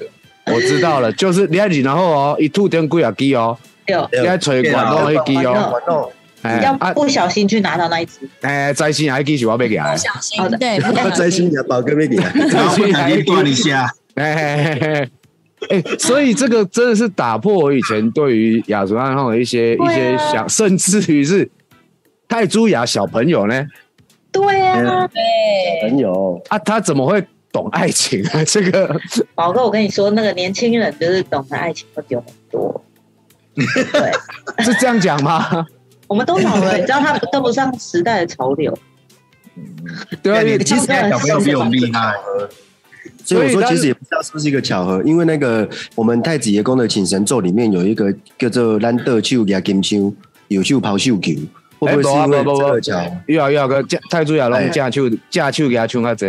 E: 我知道了，就是你要然后哦，一吐点贵啊机哦，
F: 有
E: 你要吹管都会机哦，
D: 哦，
F: 要不小心去拿到那一只，
E: 哎，在线还机是我要给他，
C: 小心
F: 的
C: 对，不小
D: 在
C: 心
D: 新加坡跟没给啊，
B: 然后不小心断一下，
E: 哎哎，所以这个真的是打破我以前对于雅俗暗号的一些
F: 啊
E: 一些想，甚至于是泰珠雅小朋友呢
F: 对啊，
C: 对，
D: 朋友，
E: 啊，他怎么会懂爱情啊？这个
F: 宝哥，我跟你说，那个年轻人就是懂得爱情会比我们多。对，
E: 是这样讲吗？
F: 我们都老了，你知道他们跟不上时代的潮流。
E: 对啊，
B: 其实小朋友比我们厉害，
D: 所以我说其实也不知道是不是一个巧合，因为那个我们太子爷宫的请神咒里面有一个叫做“兰德手牙金枪，有手抛绣球”，会不会是因为这个巧？
E: 又要又要个太子爷龙架手架手给他唱较济，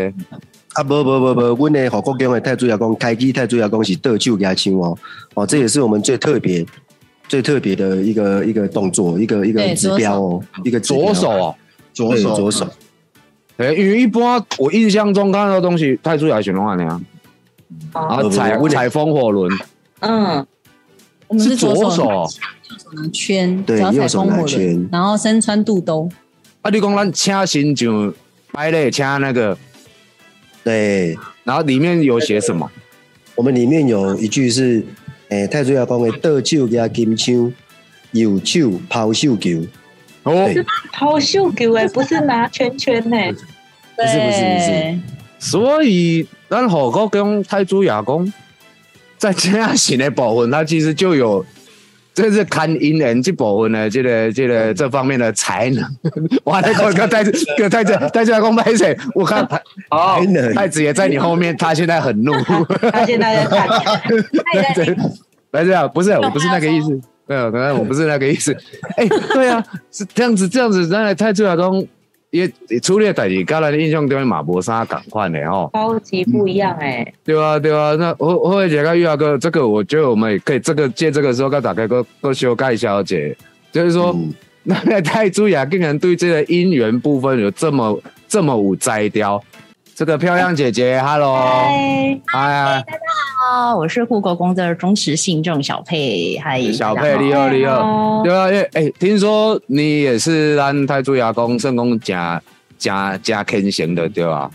D: 啊，不不不不，阮的火国宫的太子爷宫开机太子爷宫是德手牙枪哦，哦，这也是我们最特别、最特别的一个一个动作，一个一个指标哦，一个
E: 左手哦。
D: 对
B: 左手。
D: 左手，
E: 哎，因为一般我印象中看到的东西，泰铢雅选龙啊那样，然
F: 哦，
E: 后踩
D: 不不
E: 踩风火轮。
F: 嗯，
C: 我们是左
E: 左手
C: 手右手拿圈，
D: 对右手
C: 风火
D: 拿圈。
C: 轮，然后身穿肚兜，
E: 啊。你讲咱请新就摆咧请那个，
D: 对。
E: 然后里面有写什么？
D: 我们里面有一句是，诶、太子爷宫的倒手加金枪，右手抛绣球，
E: 哦，
D: 是
F: 抛绣球哎，不是拿圈圈呢。
D: 不是不是不是。
E: 所以咱火锅跟泰铢雅公在这样型的部分，它其实就有。这是看姻缘这部分的这个这个这方面的才能，哇！那个个太子个太子太子雅公拍谁？我看他
F: 哦。
D: 才能
E: 太子也在你后面，他现在很怒。
F: 他现在在看，
E: 对，来这样不是，我不是那个意思，对啊，可能我不是那个意思。哎，对啊，是这样子，这样子，咱来太子雅公也初恋代志，刚才的印象中马博沙赶快的哦，
F: 超级不一样哎。
E: 对啊，对啊。那我我会觉得遇到个这个，我觉得我们也可以这个借这个时候该打开个个修改小姐，就是说，
D: 嗯
E: 那那太子雅竟然对这个姻缘部分有这么这么有摘雕。这个漂亮姐姐，Hello，
F: 嗨，
E: 大家，
G: 好，我是护国公的忠实信众小佩，嗨，
E: 小佩，你好，你好。
F: 好
E: 对啊，因为哎，听说你也是咱泰铢牙公圣公加加加天型的，对吧？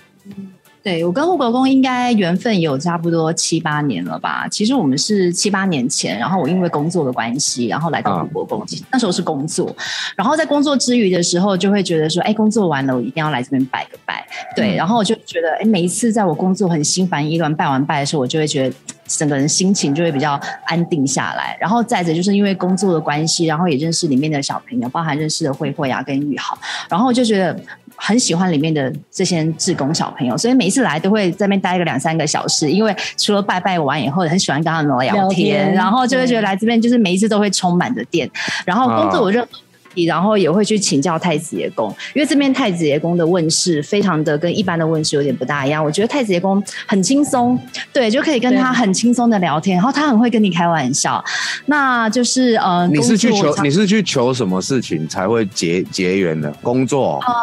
G: 对我跟护国公应该缘分有差不多七八年了吧？其实我们是七八年前，然后我因为工作的关系，然后来到护国公，那时候是工作，然后在工作之余的时候，就会觉得说，哎，工作完了，我一定要来这边拜个拜。对，然后我就觉得，哎，每一次在我工作很心烦意乱，拜完拜的时候，我就会觉得。整个人心情就会比较安定下来，然后再者就是因为工作的关系，然后也认识里面的小朋友，包含认识的慧慧啊跟玉豪，然后我就觉得很喜欢里面的这些志工小朋友，所以每一次来都会在那边待个两三个小时，因为除了拜拜完以后，很喜欢跟他们聊
C: 聊
G: 天，然后就会觉得来这边就是每一次都会充满着电，然后工作有任何然后也会去请教太子爷公，因为这边太子爷公的问世非常的跟一般的问世有点不大一样。我觉得太子爷公很轻松，对，就可以跟他很轻松的聊天，然后他很会跟你开玩笑。那就是呃，
E: 你是去求你是去求什么事情才会结结缘的？工作
G: 呃，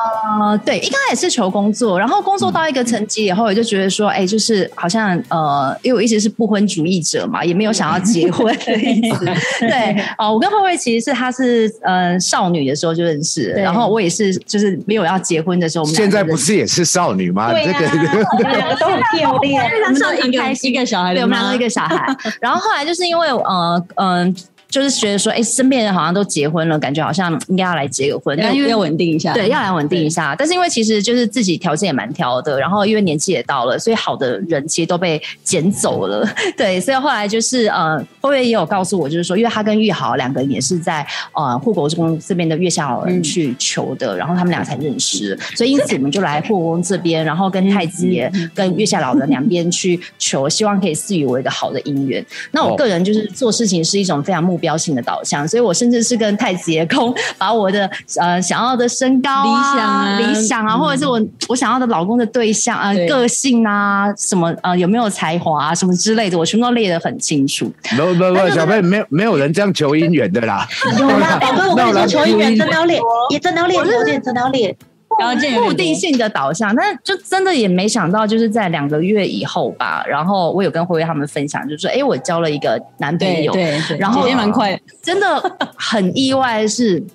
G: 对，一开始是求工作，然后工作到一个层级以后，我就觉得说，哎，就是好像呃，因为我一直是不婚主义者嘛，也没有想要结婚 的意思。对，哦、我跟慧慧其实是她是呃少女的时候就认识然后我也是就是没有要结婚的时候，我们
E: 现在不是也是少女吗？
G: 对啊
E: 这个
F: 我们两个都很漂亮。
G: 我们都很
C: 一个
G: 开心
C: 一个小孩
G: 对我们两个一个小孩。然后后来就是因为呃嗯、就是觉得说，哎，身边人好像都结婚了，感觉好像应该要来结个婚，但因为
C: 要要稳定一下，
G: 对，要来稳定一下。但是因为其实就是自己条件也蛮挑的，然后因为年纪也到了，所以好的人其实都被捡走了。对，所以后来就是呃，后面也有告诉我，就是说，因为他跟玉豪两个人也是在呃护国公这边的月下老人去求的，然后他们俩才认识，所以因此我们就来护国公这边，然后跟太子爷跟月下老人两边去求，希望可以赐予我一个好的姻缘。那我
E: 哦
G: 个人就是做事情是一种非常目标性的导向，所以我甚至是跟太子爷公把我的呃想要的身高
C: 理想啊
G: 理想啊，
C: 嗯
G: 或者是我我想要的老公的对象呃
C: 对
G: 个性啊，什么呃有没有才华啊，什么之类的，我全部都列得很清楚。
E: 不不不，小贝没有没有人这样求姻缘的啦。
F: 有啦，宝哥，我跟你说，求姻缘真的要练，也真的要练
G: 我是
F: 条件，真的要练。
C: 条件有
G: 目
C: 点多
G: 的性的导向，但是就真的也没想到，就是在两个月以后吧，然后我有跟辉辉他们分享，就是说，哎，我交了一个男朋友，
C: 对对，
G: 然后
C: 姐姐蛮快。的，
G: 真的很意外是。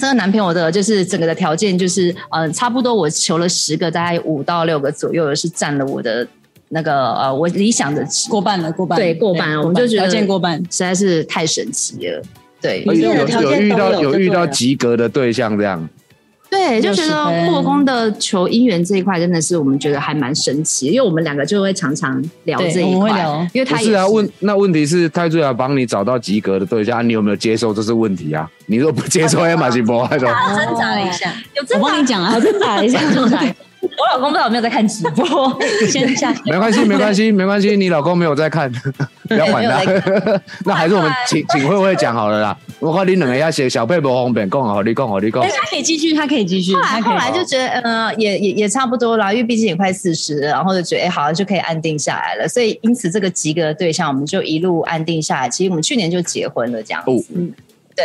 G: 这个男朋友的，就是整个的条件，就是呃，差不多我求了十个，大概五到六个左右，是占了我的那个呃，我理想的
C: 过半了，过半。
G: 对过半了，我们就觉得
C: 条件过半，
G: 实在是太神奇了。对，
E: 有有遇到
F: 有
E: 有遇到及格的对象这样，
G: 对，就觉得
C: 60分
G: 护工的求姻缘这一块真的是我们觉得还蛮神奇，因为我们两个就会常常聊这一块
C: 我们会聊，
G: 因为他也
E: 是啊？问那问题是泰瑞尔帮你找到及格的对象，啊你有没有接受？这是问题啊！你如果不接受，哎，马西博那种，
C: 挣扎了一下，
G: 有挣扎
C: 我跟你讲啊
G: 我，挣扎一下，挣扎一下。我老公不知道有没有在看直播，
C: 先下
E: 没关系，没关系，没关系，你老公没有在看，不要管他。那还是我们请请慧慧讲好了啦。我看你两个要写小佩不方便，讲好你讲好你讲
C: 哎，。他可以继续，他可以继续。
G: 后来后来就觉得，呃，也也也差不多了，因为毕竟也快四十了，然后就觉得，哎，好像就可以安定下来了。所以因此这个及格的对象，我们就一路安定下来。其实我们去年就结婚了，这样子。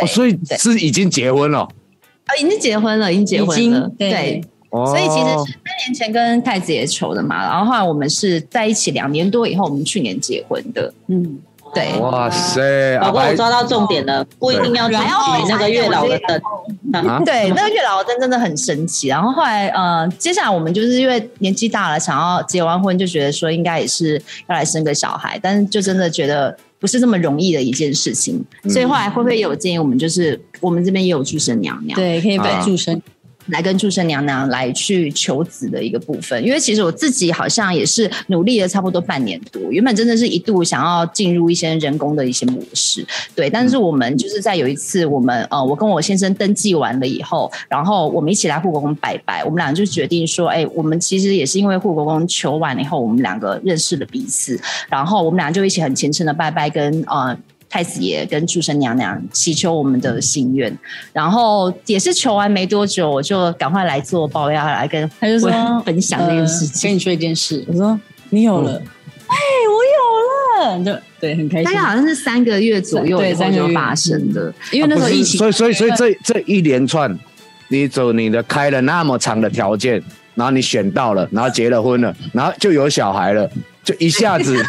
E: 哦
G: 对，
E: 哦，所以是已经结婚了。
G: 啊，已经结婚了，已经结婚
C: 已
G: 了，
C: 对。
G: 所以其实是三年前跟太子爷求的嘛，然后后来我们是在一起两年多以后，我们去年结婚的。
C: 嗯，
G: 对，
E: 哇塞，
F: 老公，我抓到重点了，不一定要去举那个月老的灯。
E: 啊，
G: 对，那个月老灯真的很神奇。然后后来，呃，接下来我们就是因为年纪大了，想要结完婚，就觉得说应该也是要来生个小孩，但是就真的觉得不是这么容易的一件事情。所以后来会不会有建议我们，就是我们这边也有助生娘娘，
C: 对，可以被
E: 啊
C: 祝生。
G: 来跟祝生娘娘来去求子的一个部分，因为其实我自己好像也是努力了差不多半年多，原本真的是一度想要进入一些人工的一些模式，对，但是我们就是在有一次我们呃，我跟我先生登记完了以后，然后我们一起来护国公拜拜，我们俩就决定说，哎，我们其实也是因为护国公求完了以后，我们两个认识了彼此，然后我们俩就一起很虔诚的拜拜跟呃。太子爷跟祝生娘娘祈求我们的心愿，然后也是求完没多久，我就赶快来做报要来跟
C: 他就说
G: 分享那件事
C: 呃跟。你说一件事，我说你有了，哎，我有了，就对，很开心。
G: 大概。好像是三个月左右
C: 对
G: 以后
C: 三个月。
G: 就发生的，
C: 因为那时候疫情，
E: 所以所以所以这这一连串，你走你的开了那么长的条件，然后你选到了，然后结了婚了，然后就有小孩了，就一下子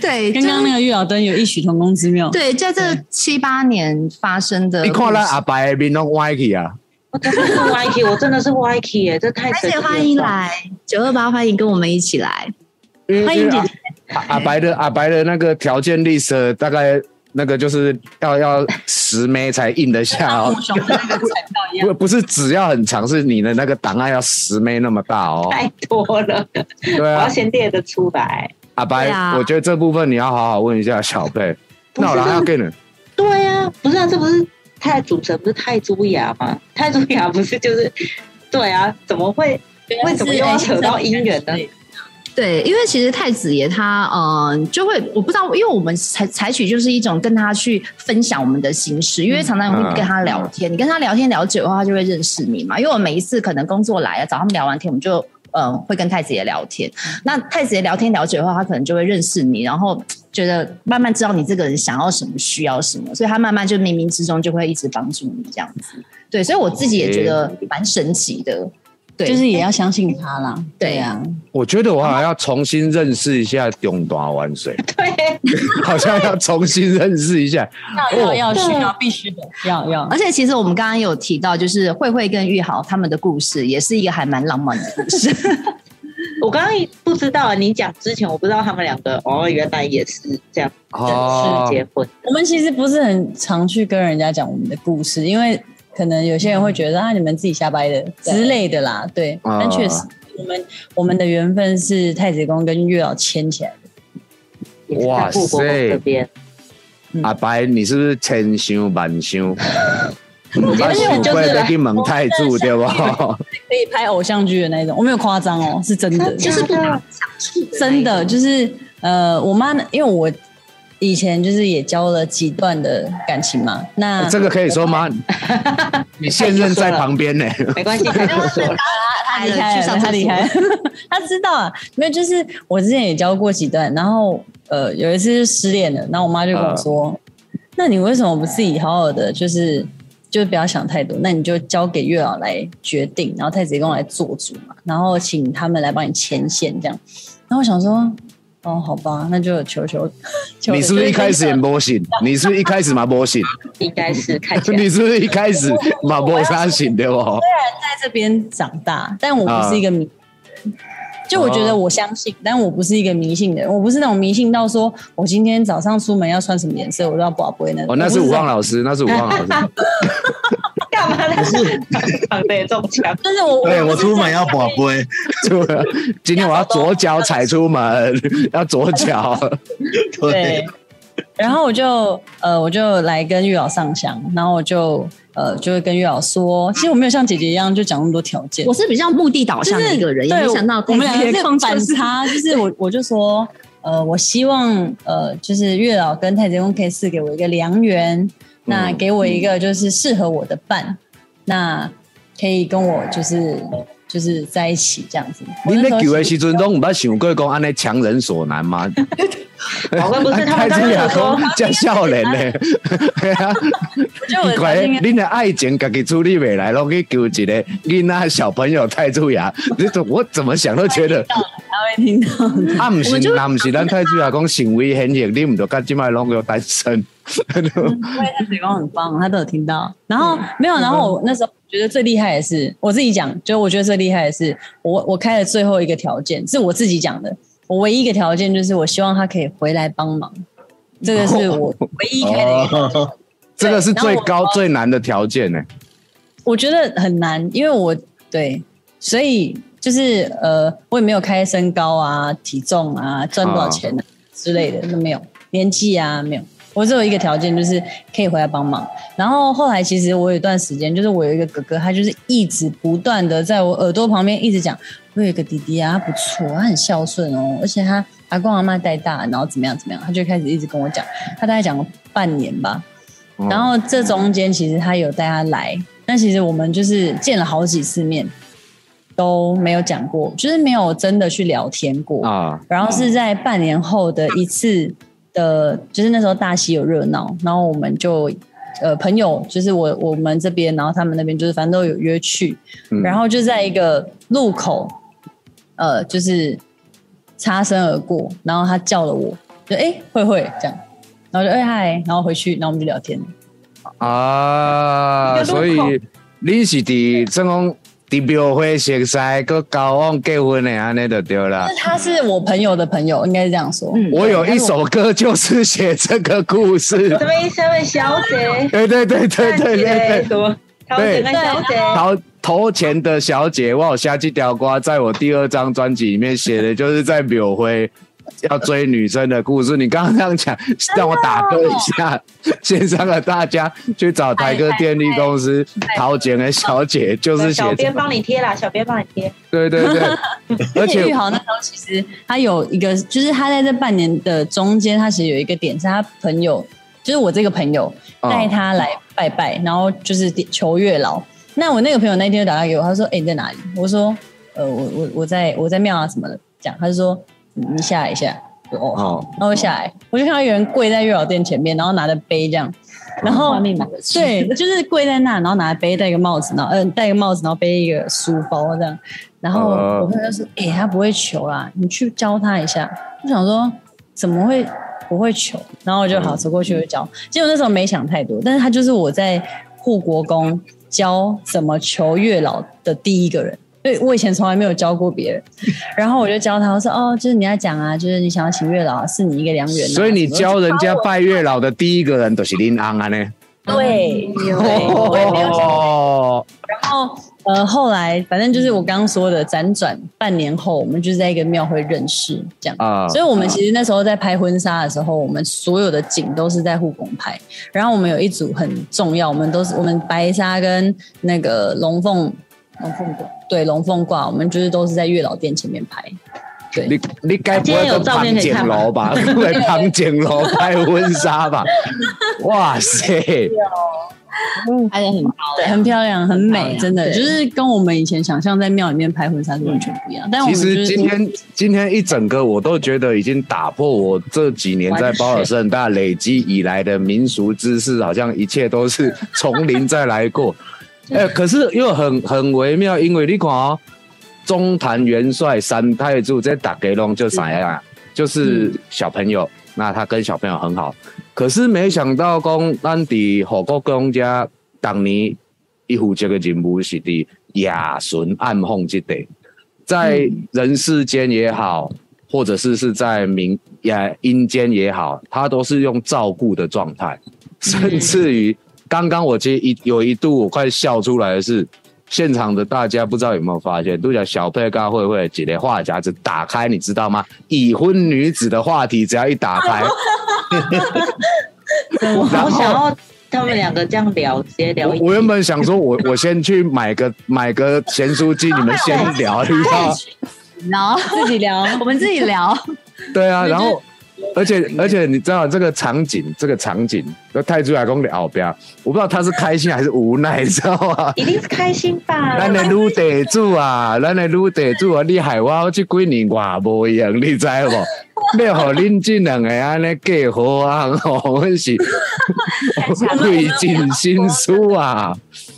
G: 对，
C: 刚刚那个月老灯有异曲同工之妙。
G: 对，在这七八年发生的，
E: 你看了阿白的面拢歪去啊！
F: 我真的是 YK，我真的是 YK 耶，这太
G: 而且
F: 神奇了。
G: 欢迎来九二八，欢迎跟我们一起来。
C: 欢迎姐姐，
E: 阿阿白的阿白的那个条件 list 大概那个就是要要十枚才印得下哦，
C: 熊的那个彩票一样。
E: 不不是只要很长，是你的那个档案要十枚那么大哦。
F: 太多了，
E: 对
F: 我要
E: 啊，
F: 先列得出来。
E: 阿白
G: 啊，
E: 我觉得这部分你要好好问一下小
F: 贝。
E: 那我还要给你，
F: 对呀、不是啊，这不是太主神不是太朱雅吗？太朱雅不是就是对啊？怎么会？为什么又要扯到姻缘呢？
G: 对，因为其实太子爷他嗯、呃就会我不知道，因为我们采采取就是一种跟他去分享我们的心事，因为常常会跟他聊天，你跟他聊天聊久的话，他就会认识你嘛。因为我每一次可能工作来了，找他们聊完天，我们就嗯、呃会跟太子爷聊天。那太子爷聊天了解的话，他可能就会认识你，然后觉得慢慢知道你这个人想要什么，需要什么，所以他慢慢就冥冥之中就会一直帮助你这样子。对，所以我自己也觉得蛮神奇的。对，
C: 就是也要相信他啦。
G: 对。
C: 呀啊，
E: 我觉得我好像要重新认识一下中大湾水，
F: 对，
E: 好像要重新认识一下。
C: 要要要需要必须的，要要。
G: 而且其实我们刚刚有提到，就是慧慧跟玉豪他们的故事，也是一个还蛮浪漫的故事。
F: 我刚刚不知道，你讲之前我不知道他们两个哦，原来也是这样正
E: 哦。
F: 式结婚。
C: 我们其实不是很常去跟人家讲我们的故事，因为可能有些人会觉得啊，你们自己瞎掰的之类的啦。对，
E: 啊
C: 但确实我们我们的缘分是太子宫跟月老牵起来的。
E: 哇塞
F: 这边，
E: 阿白，你是不是千修万想？
F: 我
E: 把想过要去问太子对不？
C: 可以拍偶像剧的那种，我没有夸张哦，是真的，
F: 就是不
C: 真的就是呃，我妈因为我以前就是也交了几段的感情嘛，那
E: 这个可以说吗？你现任在旁边呢。
F: 没关系，太多说了。
C: 他离开了，
G: 去上厕所
C: 他厉害，他知道啊，没有，就是我之前也交过几段，然后呃有一次就失恋了，然后我妈就跟我说，那你为什么不自己好好的就是就不要想太多，那你就交给月老来决定，然后太子爷公来做主嘛，然后请他们来帮你牵线这样。然后我想说，哦，好吧，那就求求。求
E: 你是不是一开始也波醒？你是不是一开始嘛波醒？
F: 应该是看起来
E: 你是不是一开始嘛摸啥醒对不？
C: 虽然在这边长大，但我不是一个迷。就我觉得我相信，但我不是一个迷信的人，我不是那种迷信到说我今天早上出门要穿什么颜色，我都要不不会那种。
E: 哦，那是武旺老师，那是武旺老师。
F: 干嘛？那是长得也中枪。
C: 但是我
B: 对我出门要保杯，
E: 出门今天我要左脚踩出门，要左脚。
C: 对。然后我就呃，我就来跟月老上香，然后我就呃，就会跟月老说，其实我没有像姐姐一样就讲那么多条件，
G: 我是比较目的导向的一个人，也没想到
C: 我们两个
G: 这
C: 是反差，就是我 我就说，呃，我希望呃，就是月老跟太子公可以赐给我一个良缘，那给我一个就是适合我的伴，那可以跟我就是就是在一起这样子。
E: 你那九的时阵都唔捌想过讲安尼强人所难吗？
F: 宝贵不是他们刚刚有说
E: 叫笑脸呢，
C: 就
E: 怪恁的爱情自己处理未来，拢去救一个囡仔小朋友太子牙，你怎我怎么想都觉得
C: 他会听到，
E: 啊，唔是，那唔是咱太子牙讲行为很严，你唔就甲即摆拢有单身。
C: 因为太子宫很棒，他都有听到。然后没有，然后我那时候觉得最厉害的是我自己讲，就我觉得最厉害的是我我开的最后一个条件是我自己讲的。我唯一一个条件就是，我希望他可以回来帮忙，这个是我唯一开的一个，
E: 这个是最高最难的条件呢。
C: 我觉得很难，因为我对，所以就是呃，我也没有开身高啊、体重啊、赚多少钱啊之类的都没有，年纪啊没有。我只有一个条件，就是可以回来帮忙。然后后来其实我有一段时间，就是我有一个哥哥，他就是一直不断的在我耳朵旁边一直讲。我有一个弟弟啊，他不错，他很孝顺哦，而且他阿公阿妈带大，然后怎么样怎么样，他就开始一直跟我讲，他大概讲了半年吧。然后这中间其实他有带他来，但其实我们就是见了好几次面，都没有讲过，就是没有真的去聊天过啊。然后是在半年后的一次的，就是那时候大溪有热闹，然后我们就。呃，朋友就是我我们这边，然后他们那边就是反正都有约去，然后就在一个路口，呃，就是擦身而过，然后他叫了我，就哎慧慧这样，然后就哎嗨，然后回去，然后我们就聊天
E: 啊，所以你是的正宫。地庙会熟悉，个交往结婚的安尼就对了。
C: 他是我朋友的朋友，应该是这样说。
E: 我有一首歌就是写这个故事。
F: 什么意思？小姐？
E: 对对对对对对
F: 对。投钱的小姐。
E: 投投钱的小姐，我有下这条瓜，在我第二张专辑里面写的，就是在庙会。要追女生的故事，你刚刚这样讲，让我打歌一下，线上的大家去找台哥电力公司陶姐的小姐，就是
F: 小编帮你贴啦，小编帮你贴。
E: 对对对，
C: 而且玉豪那时候其实他有一个，就是他在这半年的中间，他其实有一个点是他朋友，就是我这个朋友带他来拜拜，然后就是求月老。那我那个朋友那天就打电话给我，他说：“哎，你在哪里？”我说：“呃，我我我在我在庙啊什么的。”讲，他就说。你下来一下，哦好，然后下来，我就看到有人跪在月老殿前面，然后拿着杯这样，然后对，就是跪在那，然后拿着杯，戴一个帽子，然后嗯，戴一个帽子，然后背一个书包这样，然后我朋友说，哎，他不会求啦，你去教他一下。我想说，怎么会不会求？然后我就好走过去就教，结果那时候没想太多，但是他就是我在护国公教怎么求月老的第一个人。对，我以前从来没有教过别人，然后我就教他，我说哦，就是你要讲啊，就是你想要请月老，是你一个良缘。
E: 所以你教人家拜月老的第一个人都是林安安呢？
C: 对，我也没有想。然后呃，后来反正就是我刚刚说的，辗转半年后，我们就是在一个庙会认识，这样啊。所以我们其实那时候在拍婚纱的时候，我们所有的景都是在护工拍。然后我们有一组很重要，我们都是我们白纱跟那个龙凤。龙凤卦对龙凤卦，我们就是都是在月老殿前面拍，对
E: 你你该不会跟庞
F: 照片可以看
E: 景楼吧？对，庞景楼拍婚纱吧？哇塞！
G: 拍的很高，
C: 对，很漂亮，很美，
G: 亮
C: 真的就是跟我们以前想象在庙里面拍婚纱是完全不一样。但我
E: 其实今天今天一整个，我都觉得已经打破我这几年在包尔圣大累积以来的民俗知识，好像一切都是从零再来过。哎、可是又很很微妙，因为你看哦，中坛元帅三太子在打给龙就啥样，就是小朋友，那他跟小朋友很好。可是没想到讲，咱伫火锅公家当年一负责的任务是伫亚顺暗凤这地。在人世间也好，或者是是在民呀阴间也好，他都是用照顾的状态，甚至于刚刚我其实一有一度我快笑出来的是，现场的大家不知道有没有发现，都讲小佩跟慧慧姐的话匣子打开，你知道吗？已婚女子的话题只要一打开，
F: 我好想要他们两个这样聊，直接聊一。
E: 我我原本想说我我先去买个买个咸酥鸡，你们先聊，你知道吗？
G: 然 后
C: 自己聊，
G: 我们自己聊，
E: 对啊，然后而且而且你知道这个场景，这个场景，那泰铢老公的后边，我不知道他是开心还是无奈，你知道吗？
F: 一定是开心吧？
E: 咱的女地主啊，咱的女地主啊，你害我这几年我无一样，你知无？要互恁这两个安尼嫁好啊，我们是 费尽心思啊。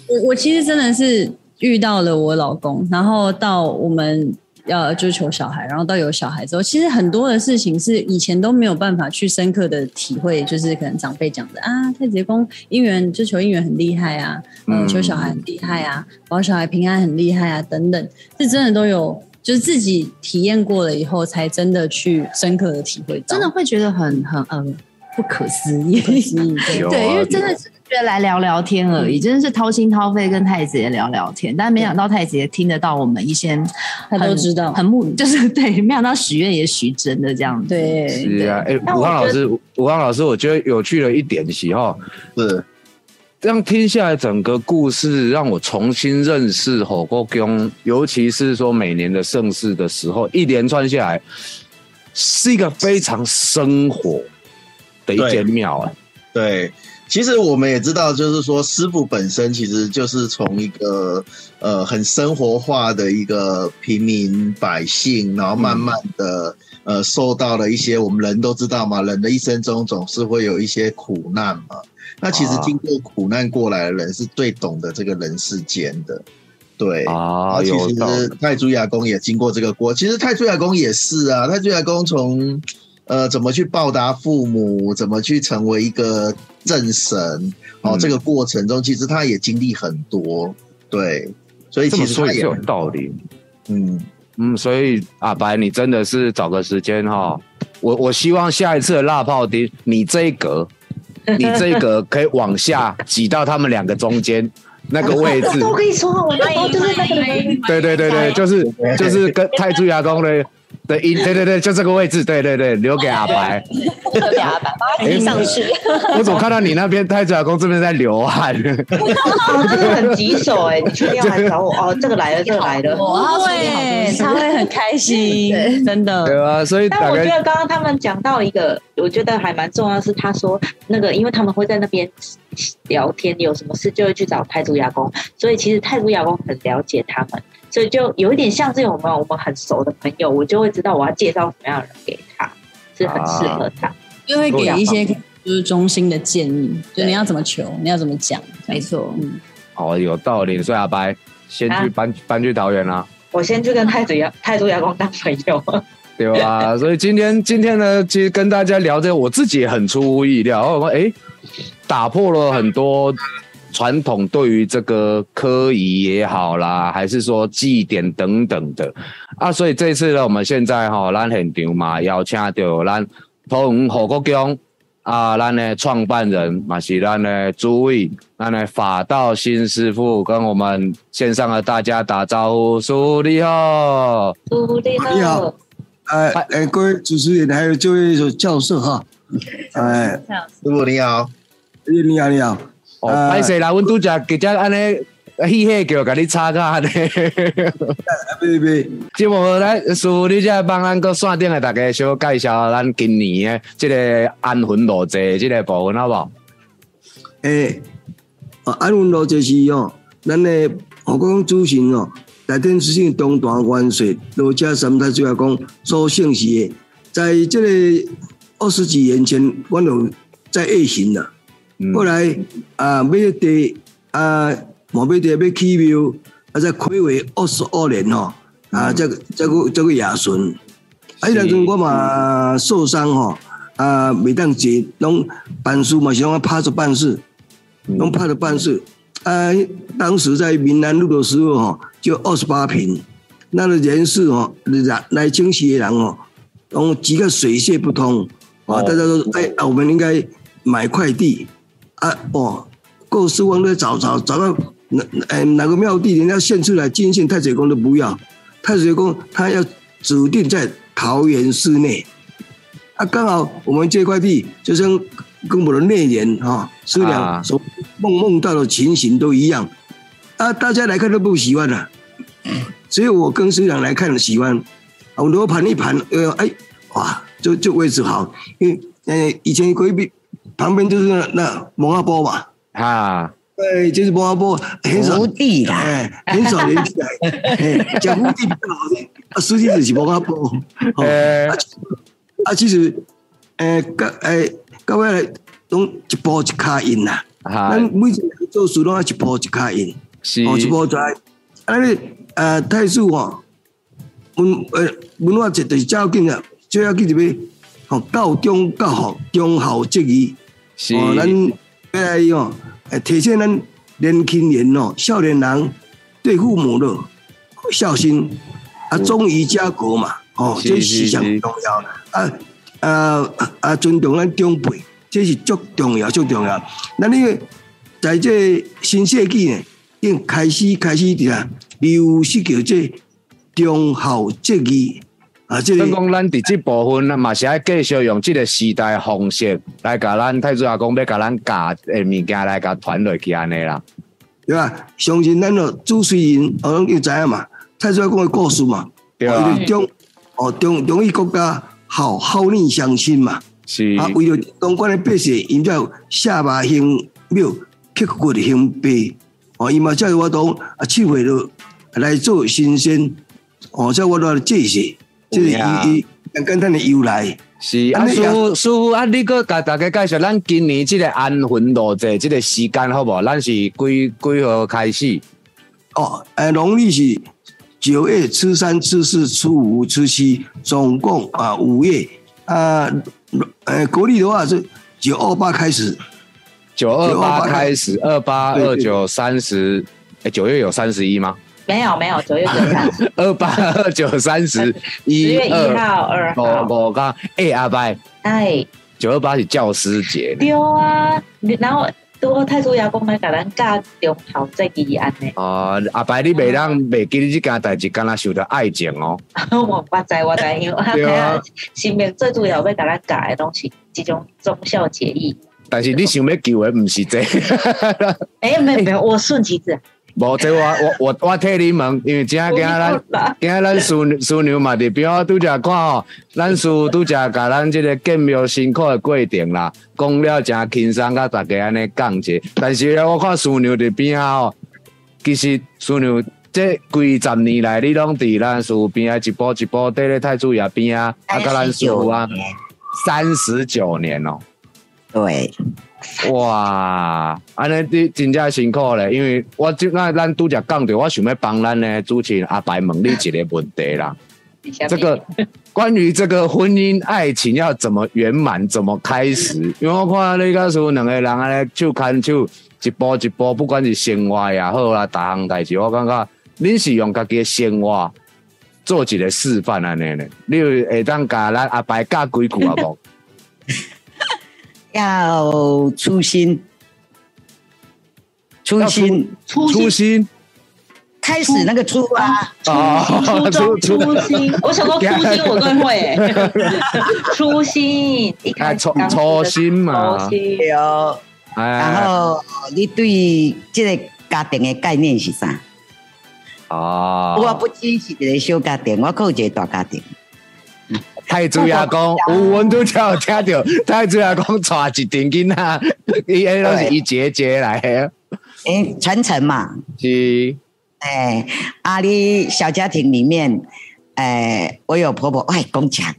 C: 我我其实真的是遇到了我老公，然后到我们要就求小孩，然后到有小孩之后，其实很多的事情是以前都没有办法去深刻的体会，就是可能长辈讲的啊，太极宫姻缘就求姻缘很厉害啊，嗯，
E: 嗯
C: 求小孩很厉害啊，保小孩平安很厉害啊，等等，是真的都有。就是自己体验过了以后，才真的去深刻的体会到，
G: 真的会觉得很很呃不可思议。
C: 不可思议。对
E: 啊
G: 对，因为真的是觉得来聊聊天而已，真的是掏心掏肺跟太子爷聊聊天，但没想到太子爷听得到我们一些
C: 他都知道
G: 很木就是对，没想到许愿也许真的这样子。
C: 对，
E: 是啊，哎、武康老师，武康老师，我觉得有趣的一点是哈，
B: 是
E: 这样听下来，整个故事让我重新认识火锅宫，尤其是说每年的盛世的时候，一连串下来，是一个非常生活的一间庙啊。
B: 对，其实我们也知道，就是说师傅本身其实就是从一个呃很生活化的一个平民百姓，然后慢慢的、呃受到了一些我们人都知道嘛，人的一生中总是会有一些苦难嘛。那其实
E: 啊
B: 经过苦难过来的人是最懂得这个人世间的，对。
E: 啊，
B: 其实太祖亚公也经过这个过，其实泰祖亚公也是啊，泰祖亚公从呃怎么去报答父母，怎么去成为一个正神哦，
E: 嗯。
B: 这个过程中其实他也经历很多，对，所以
E: 这
B: 其实他也
E: 么说也是有道理。
B: 嗯，
E: 嗯，所以阿白，你真的是找个时间哈，我我希望下一次的辣炮丁，你这一格，你这一格可以往下挤到他们两个中间那个位置。
F: 我跟你说，我那时候就是那个，
E: 对对对对，就是 就是跟泰铢牙公的的音，对对对，就这个位置，对对对，留给阿白。
G: 留给阿白，把他提上去。
E: 我怎么看到你那边太祖牙公这边在流汗？
F: 哦，真的很棘手哎！你确定要来找我？哦，这个来了，这个来了。
G: 哇，他
C: 会很开心，真的。
E: 对啊，所以
F: 但我觉得刚刚他们讲到一个，我觉得还蛮重要，是他说那个，因为他们会在那边聊天，有什么事就会去找太祖牙公，所以其实太祖牙公很了解他们，所以就有一点像这种我们我们很熟的朋友，我就会知道我要介绍什么样的人给他，是很适合他。
C: 就会给一些就是中心的建议，就你要怎么求，你要怎么讲，
G: 没错，
C: 嗯，
E: 哦有道理，所以阿白先去
F: 啊
E: 搬搬去桃园啦。
F: 我先去跟太祖牙太 祖牙公当朋友，
E: 对吧？所以今天今天呢，其实跟大家聊这个，我自己也很出乎意料。我说，哎，打破了很多传统对于这个科仪也好啦，还是说祭典等等的。啊。所以这次呢，我们现在哈、咱现场嘛，邀请到咱桃园火国宫啊，咱的创办人嘛是咱的诸位，咱的法道新师傅跟我们线上的大家打招呼，师傅你好。
F: 祝你
H: 你好哎哎，各位主持人还有这位教授哈，哎，
B: 师。傅你好，
H: 你好你好，
E: 哦，
H: 呃
E: 歹势啦，阮拄则直接安尼喜喜叫甲你插卡呢。
H: 别别，
E: 即无来，师傅，你再帮咱个线顶的大家小介绍咱今年的即个安魂路祭即个部分好不好？
H: 诶，啊，安魂路就是哦，咱的何讲主神哦，大天之星东大元帅罗家三太主要讲所姓氏的，在即个二十几年前，我有在夜行了。后来啊，买地啊，毛买地要起庙，啊，再开为二十二年哦，啊，这个这个这个亚顺，啊，迄阵我嘛受伤吼，啊，每当坐，拢办事嘛是拢趴着办事，拢趴着办事。啊，当时在闽南路的时候吼，就二十八平，那个人事吼来来清洗的人哦，拢几个水泄不通，啊，大家都哎，我们应该买块地。啊哦，够师傅在找找找到哪哎哪个庙地，人家献出来金献太水宫都不要，太水宫他要指定在桃园市内。啊，刚好我们这块地就像跟我的内人哈师娘所梦梦到的情形都一样。啊，大家来看都不喜欢了，只有我跟师娘来看喜欢。我罗盘一盘，呃，哎，哇，就就位置好，因为呃以前规避。旁边就是那那蒙阿波嘛，
E: 啊，
H: 对，就是蒙阿波，很少。
A: 福地啦，
H: 哎，很少人起来，讲福地比较好听，啊，实际就是蒙阿波，
E: 诶，
H: 啊，其实，诶，各诶，各位拢一步一卡印呐，咱每一个人做事拢要一步一卡印，是，一步在，啊，你呃，太师哦，文诶文化节就是照紧啊，最要记住要，哦，教中教学，中孝节义。哦，咱要来哦，体现咱年轻人哦，少年人对父母的孝心啊，忠于家国嘛，哦，这是上重要。啊啊啊，尊重咱长辈，这是足重要、足重要。那你在这新世纪呢，已开始开始的啊，又是叫这忠孝节义。
E: 啊，即个讲咱伫即部分嘛是爱继续用即个时代方式来甲咱太子阿公要甲咱教诶物件来甲传落去安尼啦，
H: 对吧？相信咱个主持人，我拢又知影嘛，太子阿公诶故事嘛，
E: 对啊，
H: 中哦中中意国家好好念相亲嘛，
E: 是。
H: 啊，为了当官诶百姓，因在下巴兴庙，刻骨兴碑，哦，伊嘛叫我当啊，七岁了来做新鲜，哦，叫我来这些。就是伊伊简单的由来。
E: 是啊，师傅师傅啊，你个甲大家介绍咱今年即个安魂落祭即个时间好无？咱是几几号开始？
H: 哦，诶，农历是九月初三、初四、初五、初七，总共啊五月啊。呃，国历的话是九二八开始，
E: 九二八开始，二八二九三十，诶，九月有三十一吗？
F: 没有没有，九月九十，
E: 二八二九三十
F: 一，十月一号、二号。
E: 我我刚哎阿伯，
F: 哎，
E: 九二八是教师节。
F: 对啊，然后多太祖爷公来甲咱教中考这几安尼。
E: 哦，阿伯你袂当袂记你这件代志，敢若受到爱情哦。
F: 我我知我知，因为睇下前面最主要要甲咱教的东西，这种忠孝节义。
E: 但是你想要救的不是这。
F: 哎，没有没有，我顺其自然。
E: 无，即我我我我替你问，因为今仔今仔咱今仔咱孙孙牛嘛，伫边拄则看吼，咱师拄则甲咱即个建庙辛苦的过程啦，讲了诚轻松，甲大家安尼讲者。但是咧，我看孙牛伫边啊吼，其实孙牛这几十年来，你拢伫咱师边啊一步一步伫咧太子爷边啊，啊，甲咱师啊，三十九年哦，
A: 对。
E: 哇，安尼你真正辛苦咧，因为我即那咱拄则讲着，我想要帮咱的主持人阿白问你一个问题啦。这个关于这个婚姻爱情要怎么圆满，怎么开始？因为我看你告诉两个人安尼手牵手，一步一步，不管是生活也好啦，大项代志，我感觉恁是用家己的生活做一个示范安尼咧。你会当教咱阿白教几句啊？无？
A: 要初心，初心，
E: 初心，
A: 开始那个初啊，
F: 初中初心，我想到初心我更会，初心，一开
E: 初初心嘛，
A: 有，然后你对这个家庭的概念是啥？
E: 哦，
A: 我不只是一个小家庭，我还有一个大家庭。
E: 太子爷公，有阮拄才有听到 太子爷公带一顶囡仔，伊迄拢是一节节来的，
A: 诶，传承嘛，
E: 是
A: 哎，啊，你小家庭里面，哎，我有婆婆，哎，讲讲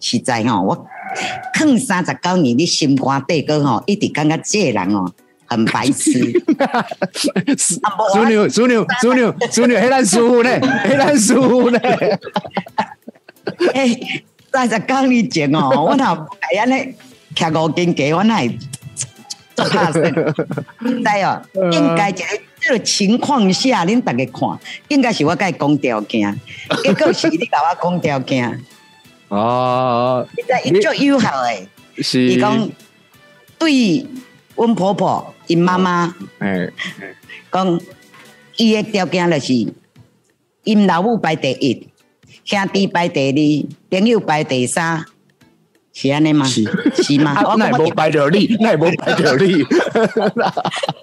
A: 实在吼，我坑三十九年，你心肝底哥吼，一直感觉这个人哦很白痴。
E: 淑女淑女淑女淑女，迄咱师傅呢？黑咱师傅呢？
A: 哎，三十九年前哦，我若哎安尼徛五斤鸡，我那会做拍算？知哦，应该一个这个情况下，恁大家看，应该是我甲伊讲条件，结果是你甲我讲条件，
E: 哦，
A: 你知伊足有效诶。
E: 是
A: 伊讲对阮婆婆、因妈妈
E: 哎，
A: 讲，伊诶条件就是因老母排第一，兄弟排第二，朋友排第三，是安尼吗？
H: 是。
A: 是吗？
E: 我乃无排着你，那无排着你，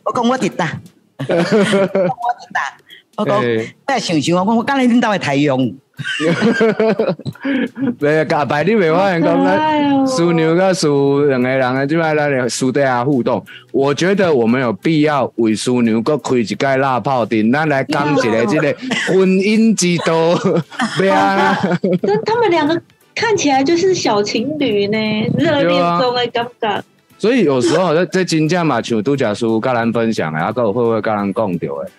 A: 我讲我伫搭，我伫搭，我讲
E: 嘿。
A: 再想想，我讲我刚才恁兜的太阳，
E: 对，甲摆你袂发现讲咱淑女甲淑两个人的即摆咱的私底下互动，我觉得我们有必要为淑女搁开一届辣炮店，咱来讲一个即 个婚姻之道，对啊，
F: 但他们两个看起来就是小情侣呢，热恋中的感觉。
E: 所以有时候在在真正嘛，像拄则叔甲咱分享的，啊，还有会不会甲咱讲到的？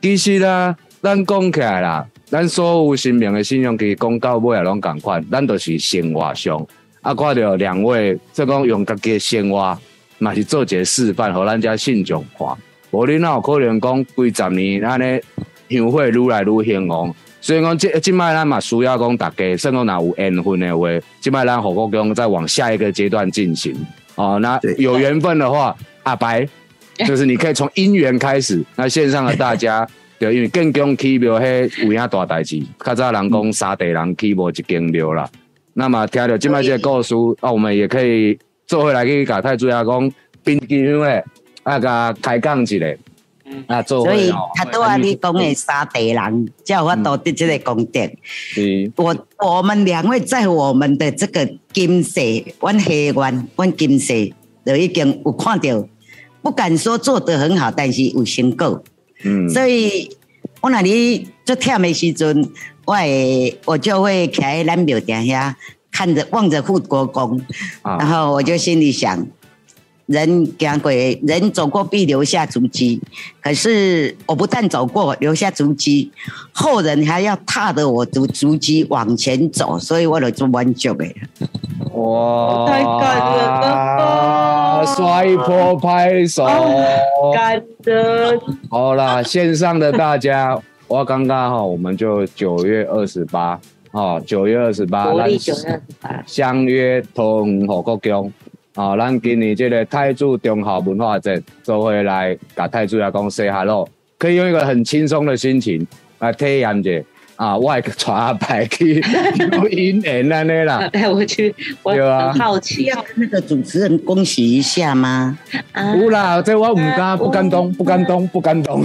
E: 其实啦，咱讲起来啦，咱所有生命的信用，其实讲到尾也拢共款，咱都是生活上。啊，看到两位，即讲用家己的生活，嘛是做一个示范，互咱遮信众看。无你哪有可能讲几十年安尼香火愈来愈兴旺？所以讲，即即摆咱嘛需要讲大家，算讲若有缘分的话，即摆咱火国公再往下一个阶段进行。哦，那有缘分的话，阿白，就是你可以从姻缘开始。那线上的大家，对，因为更讲起庙迄有影大代志，较早人讲三地人起无一间庙啦。那么听着今摆这个故事，啊，我们也可以做回来去甲太主要讲，冰机香诶，啊，甲开讲一下，啊，做
A: 所以他都啊，你讲的沙地人，叫我多得这个功德。
E: 嗯
A: 我我们两位在我们的这个金色，阮黑湾，阮金色都已经有看到，不敢说做得很好，但是有成果。
E: 嗯，
A: 所以我那里做忝的时阵，我会我就会徛在南庙顶遐，看着望着护国公，
E: 啊
A: 然后我就心里想。人讲鬼，人走过必留下足迹。可是我不但走过，留下足迹，后人还要踏着我足足迹往前走，所以我就做满足的。
E: 哇，
F: 太感人了吧
E: 摔破拍手。
F: 感人，
E: 好啦，线上的大家，我刚刚哈，我们就九月二十八，哦，九月二十八，
F: 国历九月二十八，
E: 相约桃园火国宫，啊，咱今年这个泰铢中华文化节，做回来甲太子来讲 say hello，可以用一个很轻松的心情来体验者啊，我会带阿伯去录音演安尼啦，
F: 带我去，我很好奇
A: 要跟那个主持人恭喜一下吗？
F: 啊。
E: 有啦，这我唔敢，不敢动，不敢动，不敢动。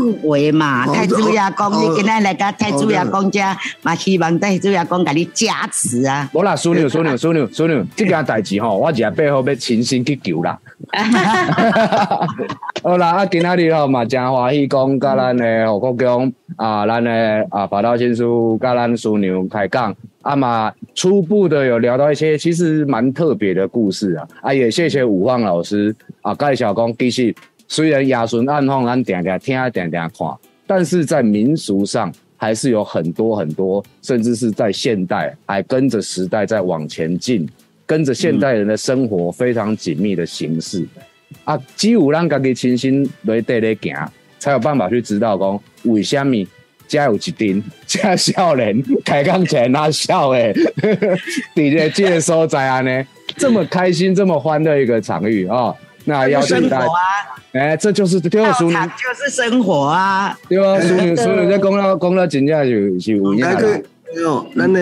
A: 入围嘛，太子爷公，
H: 好
A: 你今仔来甲太子爷公家，嘛希望太子爷公甲你加持啊！
E: 无啦，淑女，淑女，淑女，淑女，这件代志吼，我也背后要亲身去救啦。好啦，啊，今仔日吼嘛，真欢喜讲，甲咱的何国强啊，咱的啊，法道先生甲咱淑女开讲，啊嘛，初步的有聊到一些其实蛮特别的故事啊，啊，也谢谢五旺老师啊，介绍讲，其实虽然亚顺暗访咱点点听，点点看，但是在民俗上还是有很多很多，甚至是在现代还跟着时代在往前进，跟着现代人的生活非常紧密的形式。啊，只有咱家己亲身来底咧行，才有办法去知道讲为什么家有一阵这少年开讲起来那笑诶，伫咧这个所在安呢这么开心、这么欢乐一个场域哦。那邀请大家，哎、这就是对
A: 道
E: 淑女，
A: 就是生活啊！
E: 对啊，淑女，淑女在讲了讲了，真正就是有影啦。
H: 那个哦，咱的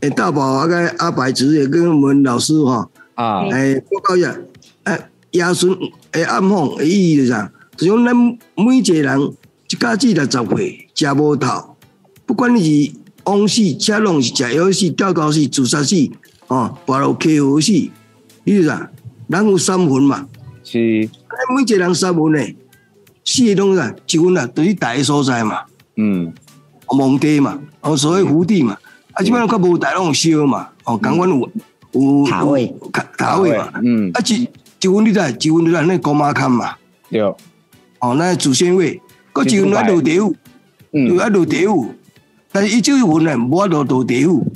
H: 诶大宝啊个阿白子也跟我们老师哈，
E: 啊，
H: 诶报告一下，诶亚顺诶暗访的意义是啥？就讲咱每一个人一家子六十岁，食无头，不管你是枉死、车拢是食药死、吊高死、自杀死，哦，跋落溪河死，你知啥？人有三魂嘛，
E: 是，
H: 咱每一个人三文诶，四个拢啊？一魂啊，就是大个所在嘛，
E: 嗯，
H: 皇帝嘛，哦，所谓福地嘛，啊，即摆较无大拢有烧嘛，哦，共阮有有
A: 塔位
H: 有塔塔位嘛，
E: 嗯，
H: 啊，一一文你知，一魂就是那公妈坎嘛。
E: 对，
H: 哦，那祖先位，佮一份爱落地府，
E: 嗯
H: 又爱落地府，但是伊这份呢，无法度落地府。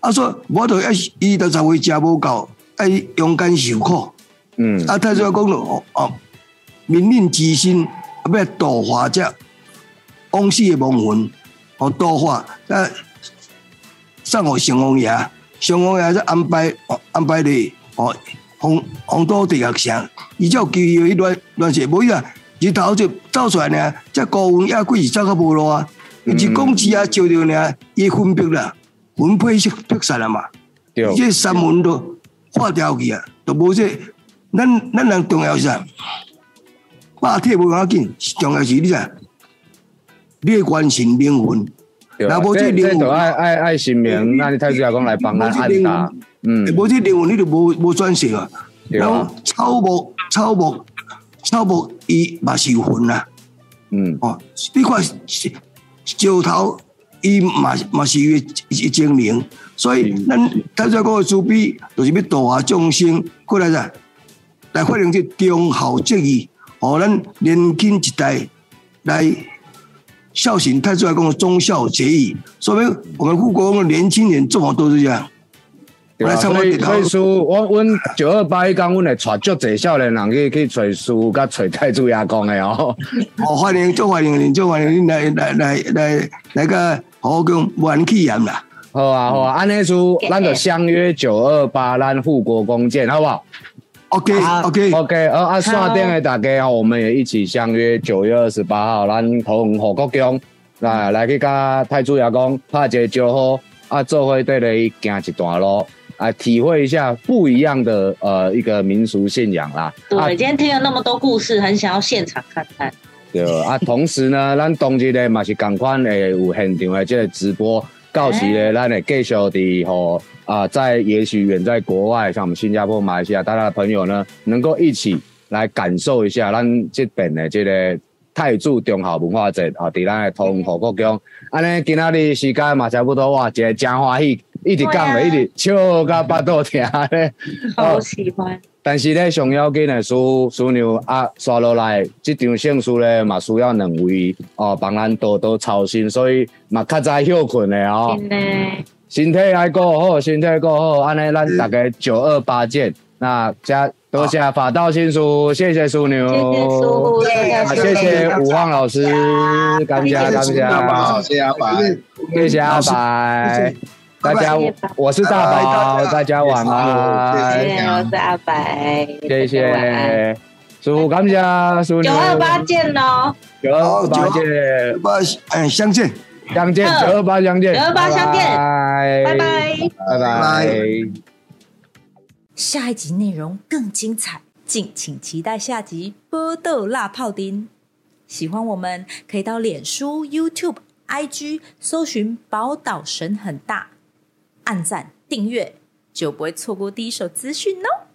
H: 啊，说无法度，要伊六十岁食无够，爱勇敢受苦。
E: 嗯，
H: 啊，他就讲咯，哦，民令之心，啊，要度化这往死的亡魂，哦，度化，啊，送互上王爷，上王爷再安排，哦安排你，哦，红红土地学上，伊才有机会去乱乱写，无伊啊，日头就走出来呢，这高温野鬼是走较无路啊，
E: 嗯
H: 一公鸡啊照着呢，伊分别啦，魂配色劈散了嘛。
E: 对，
H: 这三门都化掉去啊，都无这，咱咱人重要是啥？肉体无要紧，重要是你啥？你的关心灵魂，
E: 对
H: 若无这灵魂
E: 就爱爱爱神明，那你太子阿公来帮咱安搭，嗯，
H: 无这灵魂你就无无选择啊。
E: 对
H: 然后
E: 啊，
H: 草木草木草木伊嘛是有魂啊，
E: 嗯，
H: 哦，你看石头伊嘛嘛是有一精灵，所以咱太宰国的慈悲，就是要度化众生，过来啥？来发扬这忠孝节义，互咱年轻一代来孝顺太宰公的忠孝节义。说明我们护国公的年轻人做法都是这样。
E: 对啊，所以所以书，我阮九二八迄讲，阮会带足侪少年人去去找书，甲找太子爷公的哦。
H: 哦，欢迎，做欢迎你，做欢迎你来来来来来个好好讲玩气炎啦。
E: 好啊好啊，安尼书，咱就相约九二八，咱护国公见，好不好
H: OK
A: 好
E: OK，？OK，呃啊，刷电的大家吼，我们也一起相约九月二十八号，咱同火国公来来去甲太祖爷公拍一个招呼，啊，做伙对你行一段路。啊，体会一下不一样的呃一个民俗信仰啦。啊
F: 对，今天听了那么多故事，很想要现场看看。
E: 对啊，同时呢，咱当日咧嘛是共款的有现场的这个直播，到时咧咱会继续的吼啊，在也许远在国外，像我们新加坡、马来西亚，大家的朋友呢，能够一起来感受一下咱这边的这个泰铢中华文化节啊，伫咱的通火国宫。安尼今仔日时间嘛差不多哇，一个真欢喜，一直讲的，一直笑到巴肚疼咧。
F: 好喜欢，
E: 但是咧，上要紧的师师娘啊，刷落来，即场胜输咧嘛需要两位哦，帮咱多多操心，所以嘛较早休困的哦，
F: 真的，
E: 身体爱顾好，身体顾好，安尼咱大家九二八见。那加多谢法道新书，谢谢苏牛，
F: 谢谢叔，谢
E: 啊，
F: 谢
E: 谢谢武汉老师，感谢感谢，
B: 好，谢谢阿白。
E: 谢谢阿白，大家
F: 谢谢
E: 我是大宝，大家。晚安。
F: 谢谢，我是阿白，
E: 谢谢，师傅感谢师
F: 九，二八见喽，
E: 九二八见，
H: 八哎相见，
E: 相见，
F: 嗯
E: 九二八相见，
F: 九二八相见。
E: 拜
F: 拜。拜。
E: 拜。拜。
I: 下一集内容更精彩，敬请期待下集《波豆辣泡丁》。喜欢我们可以到脸书、YouTube、IG 搜寻“宝岛神很大”，按赞订阅，就不会错过第一手资讯哦。